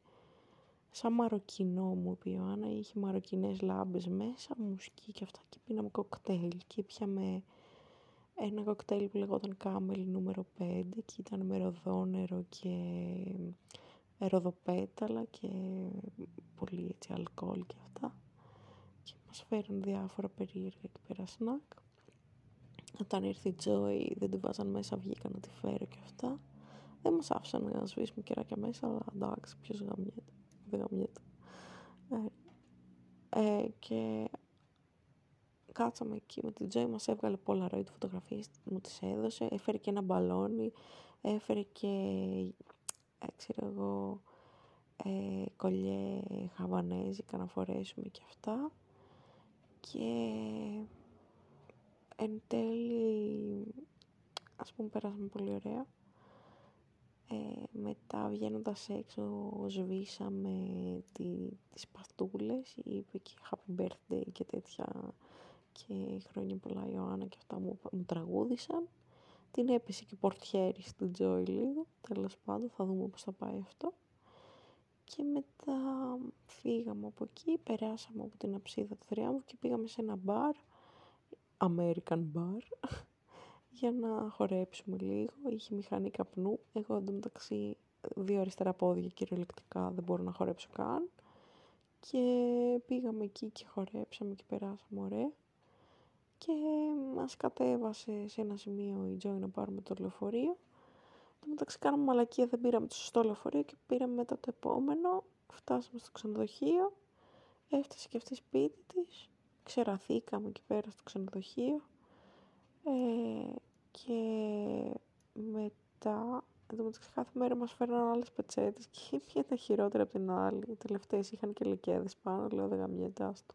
σαν μαροκινό μου είπε η Ιωάννα. Είχε μαροκινές λάμπες μέσα, μουσκί και αυτά και πίναμε κοκτέιλ και πιαμε ένα κοκτέιλ που λεγόταν Κάμελ νούμερο 5 και ήταν με ροδόνερο και ροδοπέταλα και πολύ έτσι αλκοόλ και αυτά και μας φέρουν διάφορα περίεργα εκεί πέρα σνακ. Όταν ήρθε η Τζόι δεν την βάζαν μέσα, βγήκα να τη φέρω και αυτά. Δεν μας άφησαν να σβήσουμε κεράκια μέσα, αλλά εντάξει, ποιος γαμιέται. Δεν γαμιέται. Ε, ε, και κάτσαμε εκεί με την Τζόι, μας έβγαλε πολλά ροή του φωτογραφίες, μου τις έδωσε, έφερε και ένα μπαλόνι, έφερε και, ε, ξέρω εγώ, ε, κολλιέ χαβανέζικα να φορέσουμε και αυτά. Και εν τέλει ας πούμε περάσαμε πολύ ωραία. Ε, μετά βγαίνοντας έξω σβήσαμε τη, τις παστούλες είπε και happy birthday και τέτοια και χρόνια πολλά Ιωάννα και αυτά μου, μου τραγούδισαν την έπεσε και πορτιέρι στην Τζόι λίγο τέλος πάντων θα δούμε πώς θα πάει αυτό και μετά φύγαμε από εκεί, περάσαμε από την αψίδα του Θριάμβου και πήγαμε σε ένα μπαρ, American bar, για να χορέψουμε λίγο. Είχε μηχανή καπνού. Εγώ εντωμεταξύ δύο αριστερά πόδια κυριολεκτικά δεν μπορώ να χορέψω καν. Και πήγαμε εκεί και χορέψαμε και περάσαμε ωραία. Και μας κατέβασε σε ένα σημείο η Τζόι να πάρουμε το λεωφορείο. Το μεταξύ κάναμε μαλακία, δεν πήραμε το σωστό λεωφορείο και πήραμε μετά το επόμενο. Φτάσαμε στο ξενοδοχείο, έφτασε και αυτή σπίτι της, ξεραθήκαμε εκεί πέρα στο ξενοδοχείο ε, και μετά, εδώ μεταξύ κάθε μέρα μας φέρναν άλλες πετσέτες και η μία ήταν χειρότερη από την άλλη. Οι τελευταίες είχαν και λεκέδες πάνω, λέω δεν γαμιέται άστο.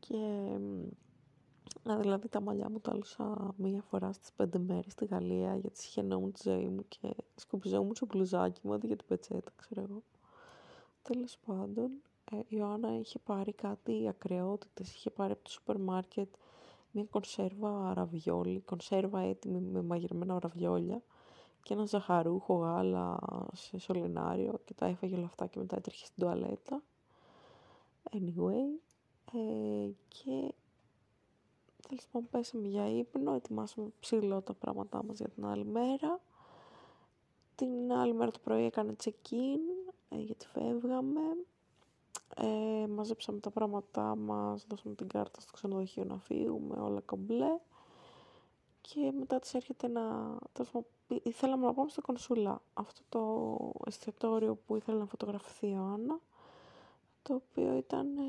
Και Α, δηλαδή τα μαλλιά μου τα άλυσα μία φορά στις πέντε μέρες στη Γαλλία γιατί συχαινόμουν τη ζωή μου και σκουπιζόμουν στο μπλουζάκι μου αντί για την πετσέτα, ξέρω εγώ. Τέλος πάντων, ε, η Ιωάννα είχε πάρει κάτι ακρεότητες, είχε πάρει από το σούπερ μάρκετ μία κονσέρβα ραβιόλι, κονσέρβα έτοιμη με μαγειρεμένα ραβιόλια και ένα ζαχαρούχο γάλα σε σωληνάριο και τα έφαγε όλα αυτά και μετά έτρεχε στην τουαλέτα. Anyway, ε, και Τέλο πάντων, πέσαμε για ύπνο, ετοιμάσαμε ψηλό τα πράγματά μας για την άλλη μέρα. Την άλλη μέρα το πρωί έκανε check-in, ε, γιατί φεύγαμε. Ε, μαζέψαμε τα πράγματά μας, δώσαμε την κάρτα στο ξενοδοχείο να φύγουμε, όλα κομπλέ. Και μετά της έρχεται να... Ήθελαμε να πάμε στο κονσουλά, αυτό το εστιατόριο που ήθελε να φωτογραφηθεί η Άννα το οποίο ήταν ε,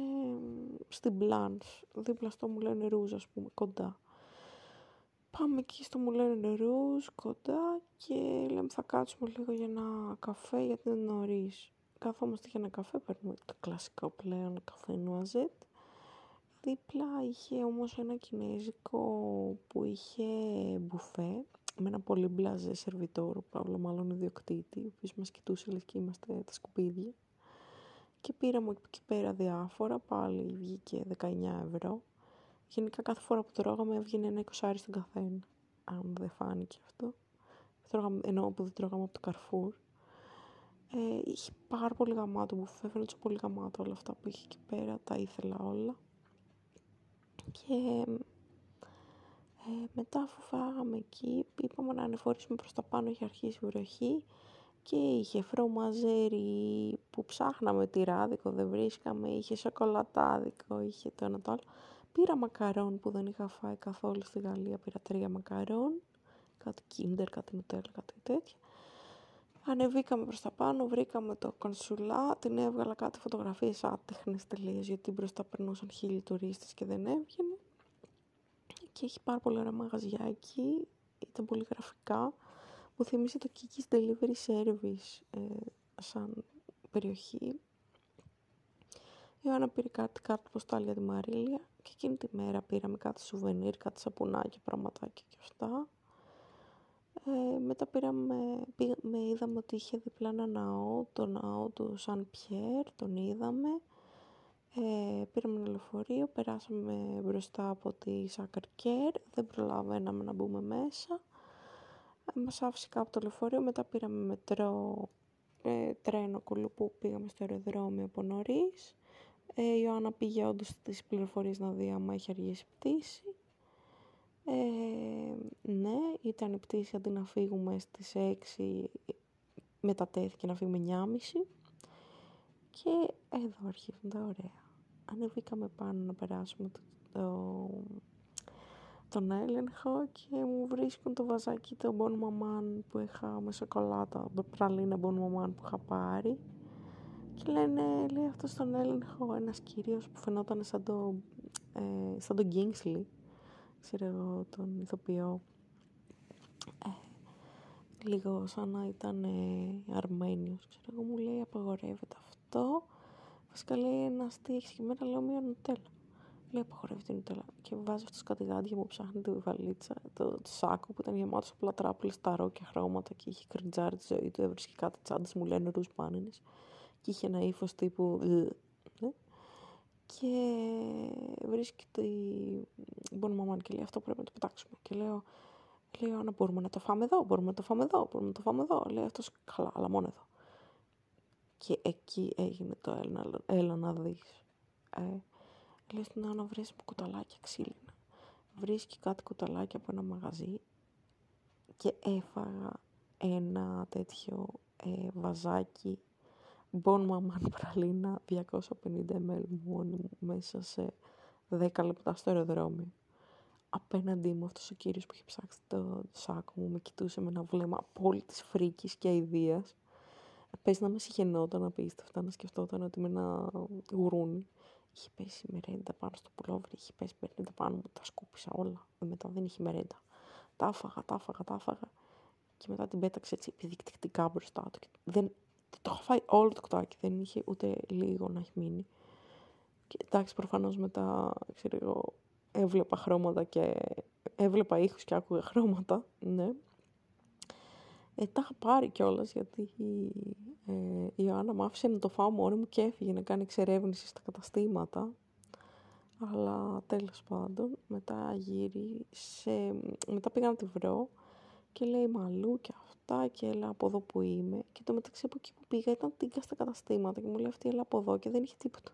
στην Μπλάνς, δίπλα στο μου λένε Ρούζ, ας πούμε, κοντά. Πάμε εκεί στο μου λένε Ρούζ, κοντά και λέμε θα κάτσουμε λίγο για ένα καφέ γιατί είναι νωρίς. Καθόμαστε για ένα καφέ, παίρνουμε το κλασικό πλέον καφέ νουαζέτ. Δίπλα είχε όμως ένα κινέζικο που είχε μπουφέ με ένα πολύ μπλαζέ σερβιτόρο, παύλο μάλλον ιδιοκτήτη, ο οποίος μας κοιτούσε λες και είμαστε τα σκουπίδια και πήραμε εκεί πέρα διάφορα, πάλι βγήκε 19 ευρώ. Γενικά κάθε φορά που τρώγαμε έβγαινε ένα εικοσάρι στον καθένα, αν δεν φάνηκε αυτό. Τρώγαμε, ενώ που δεν τρώγαμε από το Καρφούρ. Ε, είχε πάρα πολύ γαμάτο που φαίνεται πολύ γαμάτο όλα αυτά που είχε εκεί πέρα, τα ήθελα όλα. Και ε, μετά αφού φάγαμε εκεί, είπαμε να ανεφορήσουμε προς τα πάνω, είχε αρχίσει η βροχή και είχε φρομαζέρι που ψάχναμε τυράδικο, δεν βρίσκαμε, είχε σοκολατάδικο, είχε το ένα το άλλο. Πήρα μακαρόν που δεν είχα φάει καθόλου στη Γαλλία, πήρα τρία μακαρόν, κάτι κίντερ, κάτι νουτέλ, κάτι τέτοια. Ανεβήκαμε προς τα πάνω, βρήκαμε το κονσουλά, την έβγαλα κάτι φωτογραφίες άτεχνες τελείως, γιατί μπροστά περνούσαν χίλιοι τουρίστες και δεν έβγαινε. και έχει πάρα πολύ ωραία μαγαζιά εκεί, ήταν πολύ γραφικά. Μου θυμίζει το Kiki's Delivery Service ε, σαν περιοχή. Η Ιωάννα πήρε κάτι κάρτα ποστάλ για τη Μαρίλια και εκείνη τη μέρα πήραμε κάτι σουβενίρ, κάτι σαπουνάκια, πραγματάκια και αυτά. Ε, μετά πήραμε, πήγαμε, είδαμε ότι είχε διπλά ένα ναό, το ναό του Σαν Πιέρ, τον είδαμε. Ε, πήραμε ένα λεωφορείο, περάσαμε μπροστά από τη Σακαρκέρ, δεν προλαβαίναμε να μπούμε μέσα. Ε, μας άφησε κάπου το λεωφορείο, μετά πήραμε μετρό, ε, τρένο κουλουπού, πήγαμε στο αεροδρόμιο από νωρίς. Ε, η Ιωάννα πήγε όντως τις πληροφορίες να δει άμα έχει αργήσει πτήση. Ε, ναι, ήταν η πτήση αντί να φύγουμε στις 6, μετατέθηκε να φύγουμε 9.30. Και εδώ αρχίζουν τα ωραία. Ανεβήκαμε πάνω να περάσουμε το, το, τον έλεγχο και μου βρίσκουν το βαζάκι το Bon Maman που είχα με σοκολάτα, πραλίνα Bon Maman που είχα πάρει. Και λένε, λέει αυτός στον έλεγχο ένας κύριος που φαινόταν σαν το, ε, σαν τον Kingsley, ξέρω εγώ τον ηθοποιό, ε, λίγο σαν να ήταν ε, Αρμένιος, ξέρω εγώ μου λέει απαγορεύεται αυτό, βασικά λέει ένας τι έχεις και μέρα λέω μία νουτέλα. Λέει απαγορεύεται η νουτέλα και βάζει αυτός κάτι γάντια μου ψάχνει τη βαλίτσα, το, το σάκο που ήταν γεμάτο απλά τράπουλες, ταρό και χρώματα και είχε κριτζάρει τη ζωή του, έβρισκε κάτι τσάντες μου λένε ρούς πάνινες και είχε ένα ύφος τύπου ναι. και βρίσκεται η Bon Maman και λέει αυτό πρέπει να το πετάξουμε και λέω λέω να μπορούμε να το φάμε εδώ, μπορούμε να το φάμε εδώ, μπορούμε να το φάμε εδώ λέει αυτός καλά αλλά μόνο εδώ και εκεί έγινε το έλα, έλα να δεις ε, λέει στην να βρεις κουταλάκια ξύλινα βρίσκει κάτι κουταλάκια από ένα μαγαζί και έφαγα ένα τέτοιο ε, βαζάκι Bon Maman πραλίνα 250 ml μόνο μέσα σε 10 λεπτά στο αεροδρόμιο. Απέναντί μου αυτός ο κύριος που είχε ψάξει το σάκο μου με κοιτούσε με ένα βλέμμα απόλυτης φρίκης και αηδίας. Πες να με συγχαινόταν απίστευτα, να σκεφτόταν ότι με ένα γουρούνι. Είχε πέσει μερέντα πάνω στο πουλόβρι, είχε πέσει μερέντα πάνω μου, τα σκούπισα όλα. Μετά δεν είχε μερέντα. Τα άφαγα, τα άφαγα, τα άφαγα. Και μετά την πέταξε έτσι επιδεικτικά μπροστά του. Δεν το είχα φάει όλο το κουτάκι, δεν είχε ούτε λίγο να έχει μείνει. Και εντάξει, προφανώς μετά, ξέρω εγώ, έβλεπα χρώματα και έβλεπα ήχους και άκουγα χρώματα, ναι. Ε, τα είχα πάρει κιόλας γιατί ε, η Ιωάννα μου άφησε να το φάω μόνη μου και έφυγε να κάνει εξερεύνηση στα καταστήματα. Αλλά τέλος πάντων, μετά γύρισε, μετά πήγα να τη βρω και λέει μαλλού και αυτά και έλα από εδώ που είμαι. Και το μεταξύ από εκεί που πήγα ήταν τίγκα στα καταστήματα και μου λέει αυτή έλα από εδώ και δεν είχε τίποτα.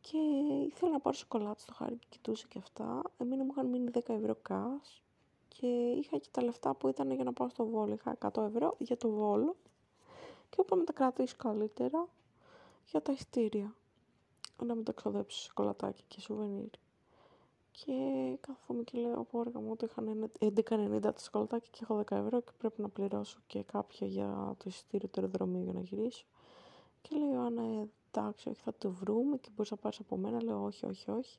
Και ήθελα να πάρω σοκολάτα στο χάρι και κοιτούσε και αυτά. Εμένα μου είχαν μείνει 10 ευρώ cash και είχα και τα λεφτά που ήταν για να πάω στο Βόλο. Είχα 100 ευρώ για το Βόλο και είπα να τα κρατήσω καλύτερα για τα ειστήρια. Να μην τα ξοδέψω σοκολατάκι και σουβενίρ. Και κάθομαι και λέω από όργα μου ότι είχαν 11,90 το σκολτάκι και έχω 10 ευρώ και πρέπει να πληρώσω και κάποια για το εισιτήριο του αεροδρομίου για να γυρίσω. Και λέω, Άννα, ε, εντάξει, όχι, θα το βρούμε και μπορείς να πάρεις από μένα. Λέω, όχι, όχι, όχι.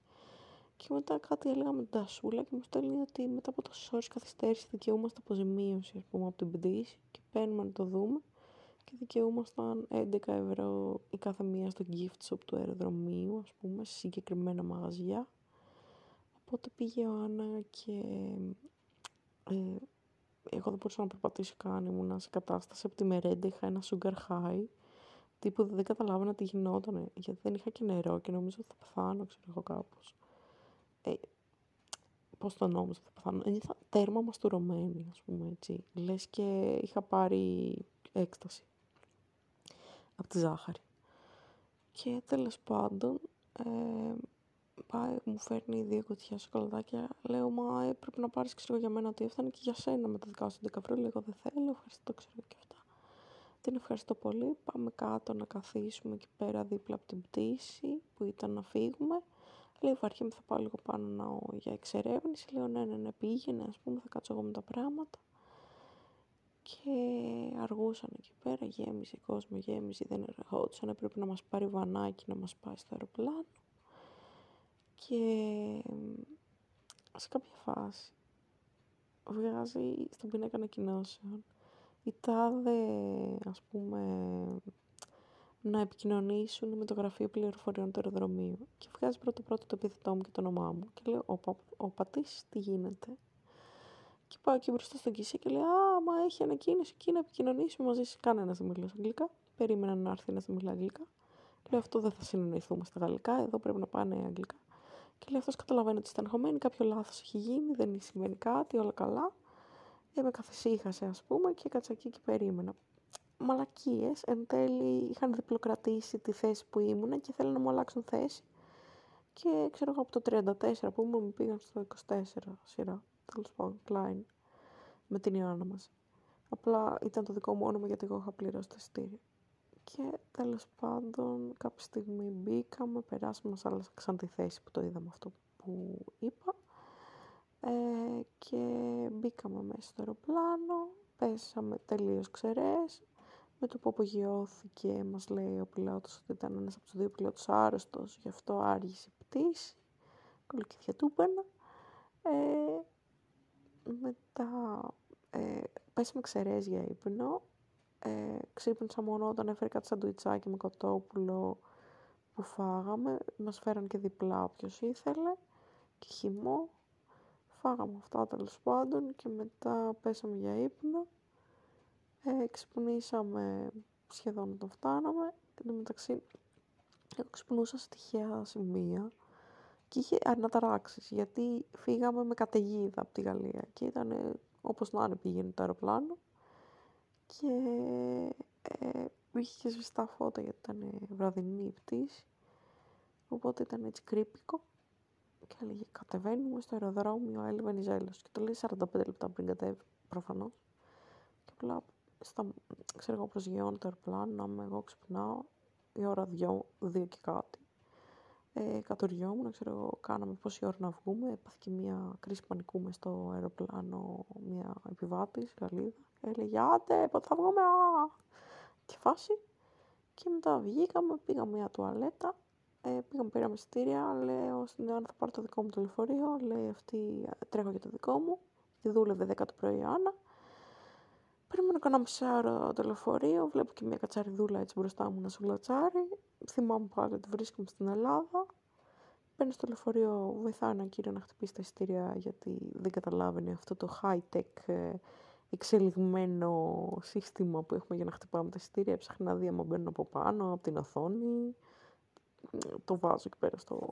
Και μετά κάτι έλεγα με την τασούλα και μου στέλνει ότι μετά από τόσες ώρες καθυστέρηση δικαιούμαστε αποζημίωση, ας πούμε, από την πτήση και παίρνουμε να το δούμε. Και δικαιούμασταν 11 ευρώ η κάθε μία στο gift shop του αεροδρομίου, ας πούμε, σε συγκεκριμένα μαγαζιά. Οπότε πήγε ο Άννα και ε, εγώ δεν μπορούσα να περπατήσω καν, ήμουνα σε κατάσταση από τη μερέντα, είχα ένα sugar high, τύπου δεν καταλάβαινα τι γινόταν, γιατί δεν είχα και νερό και νομίζω ότι θα πεθάνω, ξέρω εγώ κάπως. Ε, πώς το νόμιζα θα πεθάνω, ένιωθα τέρμα μαστουρωμένη, ας πούμε έτσι, λες και είχα πάρει έκσταση από τη ζάχαρη. Και τέλος πάντων, ε, πάει, μου φέρνει δύο κουτιά σοκολατάκια. Λέω, μα έπρεπε να πάρεις ξέρω για μένα ότι έφτανε και για σένα με τα δικά σου 10 ευρώ. Λέω, δεν θέλω, ευχαριστώ, ξέρω και αυτά. Την ευχαριστώ πολύ. Πάμε κάτω να καθίσουμε εκεί πέρα δίπλα από την πτήση που ήταν να φύγουμε. Λέει, βαριέμαι, θα πάω λίγο πάνω να, για εξερεύνηση. Λέω, ναι, ναι, ναι, πήγαινε, ας πούμε, θα κάτσω εγώ με τα πράγματα. Και αργούσαν εκεί πέρα, γέμισε κόσμο, γέμισε, δεν ερχόντουσαν, έπρεπε να μας πάρει βανάκι να μας πάει στο αεροπλάνο και σε κάποια φάση βγάζει στον πίνακα ανακοινώσεων η τάδε, ας πούμε, να επικοινωνήσουν με το γραφείο πληροφοριών του αεροδρομίου. Και βγάζει πρώτο πρώτο το επιθετό μου και το όνομά μου. Και λέω, ο, ο πατής, τι γίνεται; Και πάω εκεί μπροστά στον Κισί και λέω, Α, μα έχει ανακοίνωση εκεί να επικοινωνήσουμε μαζί σου. Κανένα δεν μιλάει αγγλικά. Περίμενα να έρθει να μιλάει αγγλικά. Λέω, Αυτό δεν θα συνεννοηθούμε στα γαλλικά. Εδώ πρέπει να πάνε αγγλικά. Και λέει, Αυτός καταλαβαίνει ότι στεναχωμένη, κάποιο λάθος έχει γίνει, δεν συμβαίνει κάτι, όλα καλά. Ε, με καθησύχασε, ας πούμε, και έκατσα εκεί και περίμενα μαλακίες. Εν τέλει είχαν διπλοκρατήσει τη θέση που ήμουν και θέλουν να μου αλλάξουν θέση. Και ξέρω εγώ από το 34 που ήμουν μου πήγαν στο 24 σειρά. Τέλος πάντων, Klein. Με την Ιωάννα μας. Απλά ήταν το δικό μου όνομα γιατί εγώ είχα πληρώσει το ειστήριο. Και τέλος πάντων κάποια στιγμή μπήκαμε, περάσαμε, μας άλλαξαν τη θέση που το είδαμε αυτό που είπα. Ε, και μπήκαμε μέσα στο αεροπλάνο, πέσαμε τελείως ξερές, με το που απογειώθηκε, μας λέει ο πιλότος ότι ήταν ένας από τους δύο πιλότους άρρωστος, γι' αυτό άργησε η πτήση. Κολοκυθιά του Ε, μετά ε, πέσαμε ξερές για ύπνο. Ε, ξύπνησα μόνο όταν έφερε κάτι σαντουιτσάκι με κοτόπουλο που φάγαμε. Μας φέραν και διπλά όποιος ήθελε και χυμό. Φάγαμε αυτά τέλος πάντων και μετά πέσαμε για ύπνο. Ε, ξυπνήσαμε σχεδόν όταν φτάναμε. Εν τω μεταξύ, εγώ ξυπνούσα σε τυχαία σημεία και είχε αναταράξεις, γιατί φύγαμε με καταιγίδα από τη Γαλλία και ήταν όπως να είναι πήγαινε το αεροπλάνο και ε, είχε και σβηστά φώτα γιατί ήταν βραδινή η πτήση, οπότε ήταν έτσι κρύπικο και έλεγε κατεβαίνουμε στο αεροδρόμιο Έλλη Βενιζέλος και το λέει 45 λεπτά πριν κατέβει προφανώς και απλά στα, ξέρω εγώ, προσγειώνω το αεροπλάνο, να είμαι εγώ ξυπνάω, η ώρα δυο, δύο και κάτι. Ε, κατοριόμουν, ξέρω εγώ, κάναμε πόση ώρα να βγούμε, έπαθε και μια κρίση πανικού μες στο αεροπλάνο, μια επιβάτης, Γαλλίδα. Έλεγε, άντε, πότε θα βγούμε, α! Και φάση. Και μετά βγήκαμε, πήγαμε μια τουαλέτα, ε, πήγαμε, πήραμε εισιτήρια, λέω στην Ιωάννα θα πάρω το δικό μου το λεωφορείο, λέει αυτή τρέχω για το δικό μου, τη δούλευε 10 το πρωί Άννα, Περίμενα κανένα μισάωρο το λεωφορείο, βλέπω και μια κατσαριδούλα έτσι μπροστά μου να σου λατσάρει. Θυμάμαι πάλι ότι βρίσκομαι στην Ελλάδα. Μπαίνει στο λεωφορείο, βοηθάει έναν κύριο να χτυπήσει τα εισιτήρια γιατί δεν καταλάβαινε αυτό το high-tech ε, εξελιγμένο σύστημα που έχουμε για να χτυπάμε τα εισιτήρια. Έψαχνα να δει άμα μπαίνουν από πάνω, από την οθόνη. Το βάζω εκεί πέρα στο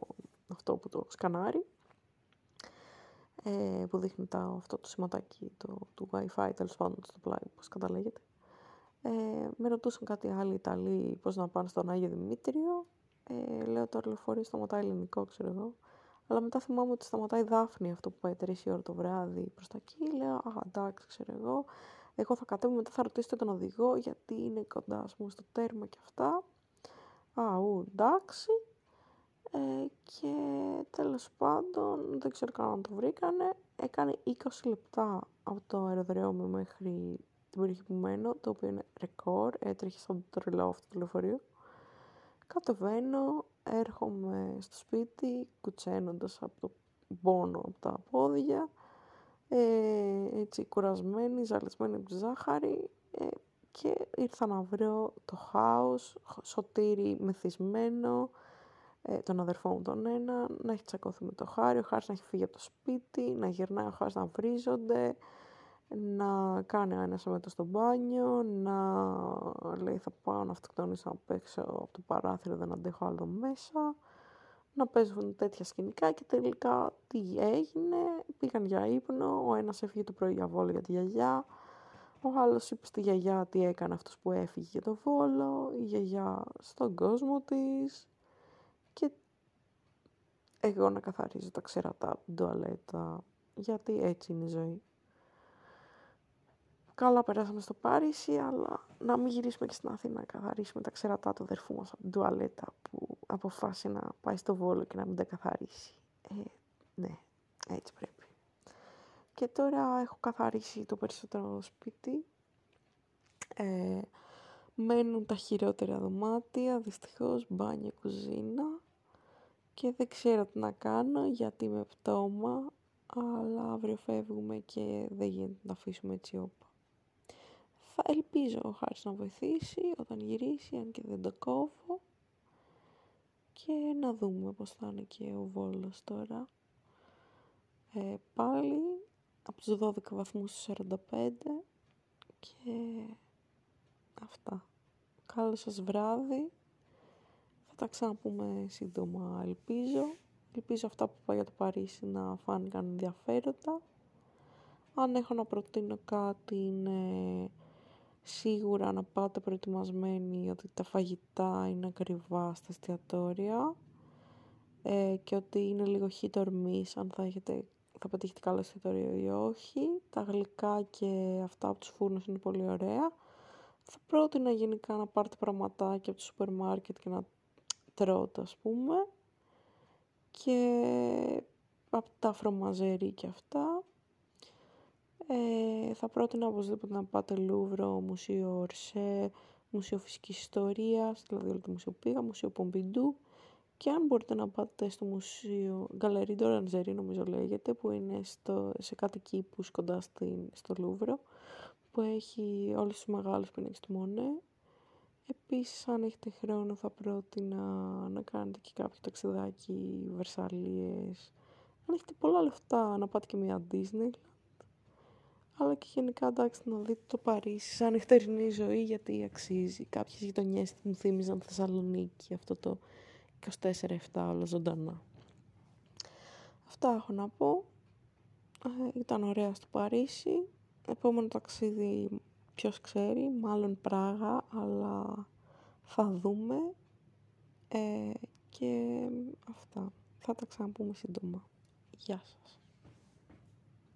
αυτό που το σκανάρει ε, που δείχνει τα, αυτό το σηματάκι το, του Wi-Fi, τέλος πάντων στο πλάι, πώς καταλέγεται. Ε, με ρωτούσαν κάτι άλλοι Ιταλοί πώς να πάνε στον Άγιο Δημήτριο. Ε, λέω το λεωφορείο σταματάει ελληνικό, ξέρω εγώ. Αλλά μετά θυμάμαι ότι σταματάει Δάφνη αυτό που πάει 3 η ώρα το βράδυ προς τα εκεί. Λέω, Α, εντάξει, ξέρω εγώ. Εγώ θα κατέβω, μετά θα ρωτήσετε τον οδηγό γιατί είναι κοντά, ας πούμε, στο τέρμα και αυτά. Α, ου, εντάξει. Ε, και τέλος πάντων, δεν ξέρω καν αν το βρήκανε, έκανε 20 λεπτά από το αεροδρόμιο μέχρι την περιοχή που μένω, το οποίο είναι ρεκόρ, έτρεχε σαν το τρελό αυτό το λεωφορείο. Κατεβαίνω, έρχομαι στο σπίτι, κουτσένοντας από το πόνο από τα πόδια, ε, έτσι κουρασμένη, ζαλισμένη από τη ζάχαρη ε, και ήρθα να βρω το χάος, σωτήρι μεθυσμένο, ε, τον αδερφό μου τον ένα, να έχει τσακώθει με το Χάρη, ο Χάρης να έχει φύγει από το σπίτι, να γυρνάει ο Χάρης να βρίζονται, να κάνει ένα μέτρο στο μπάνιο, να λέει θα πάω να αυτοκτονήσω απ' έξω από το παράθυρο, δεν αντέχω άλλο μέσα, να παίζουν τέτοια σκηνικά και τελικά τι έγινε, πήγαν για ύπνο, ο ένας έφυγε το πρωί για βόλο για τη γιαγιά, ο άλλος είπε στη γιαγιά τι έκανε αυτός που έφυγε για το βόλο, η γιαγιά στον κόσμο της, και εγώ να καθαρίζω τα ξερατά από την τουαλέτα, γιατί έτσι είναι η ζωή. Καλά περάσαμε στο Πάρίσι, αλλά να μην γυρίσουμε και στην Αθήνα να καθαρίσουμε τα ξερατά του αδερφού μας από την τουαλέτα που αποφάσισε να πάει στο Βόλο και να μην τα καθαρίσει. Ε, ναι, έτσι πρέπει. Και τώρα έχω καθαρίσει το περισσότερο σπίτι. Ε, μένουν τα χειρότερα δωμάτια, δυστυχώς, μπάνια, κουζίνα και δεν ξέρω τι να κάνω γιατί με πτώμα αλλά αύριο φεύγουμε και δεν γίνεται να τα αφήσουμε έτσι όπα. Θα ελπίζω ο Χάρης να βοηθήσει όταν γυρίσει, αν και δεν το κόβω. Και να δούμε πώς θα είναι και ο Βόλος τώρα. Ε, πάλι από τους 12 βαθμούς στους 45 και αυτά. Καλό σας βράδυ. Θα τα ξαναπούμε σύντομα, ελπίζω. Ελπίζω αυτά που είπα για το Παρίσι να φάνηκαν ενδιαφέροντα. Αν έχω να προτείνω κάτι είναι σίγουρα να πάτε προετοιμασμένοι ότι τα φαγητά είναι ακριβά στα εστιατόρια ε, και ότι είναι λίγο χιτορμής αν θα, έχετε, θα πετύχετε καλό εστιατόριο ή όχι. Τα γλυκά και αυτά από τους φούρνους είναι πολύ ωραία. Θα πρότεινα γενικά να πάρετε πραγματάκια από το σούπερ μάρκετ και να τρώτε ας πούμε. Και από τα φρομαζέρι και αυτά. Ε, θα πρότεινα οπωσδήποτε να πάτε Λούβρο, Μουσείο Ορσέ, Μουσείο Φυσικής Ιστορίας, δηλαδή όλο το μουσείο πήγα, Μουσείο Πομπιντού και αν μπορείτε να πάτε στο Μουσείο Γκαλερί Ντοραντζερί νομίζω λέγεται που είναι στο, σε κάτι κήπους κοντά στην, στο Λούβρο που έχει όλους τους μεγάλους πίνακες του Μονέ. Επίσης αν έχετε χρόνο θα πρότεινα να κάνετε και κάποιο ταξιδάκι Βερσαλίες. Αν έχετε πολλά λεφτά να πάτε και μια Disney αλλά και γενικά εντάξει να δείτε το Παρίσι σαν νυχτερινή ζωή γιατί αξίζει. Κάποιες γειτονιές μου θύμιζαν Θεσσαλονίκη αυτό το 24-7 όλα ζωντανά. Αυτά έχω να πω. Ε, ήταν ωραία στο Παρίσι. Επόμενο ταξίδι ποιος ξέρει, μάλλον Πράγα, αλλά θα δούμε. Ε, και αυτά. Θα τα ξαναπούμε σύντομα. Γεια σας.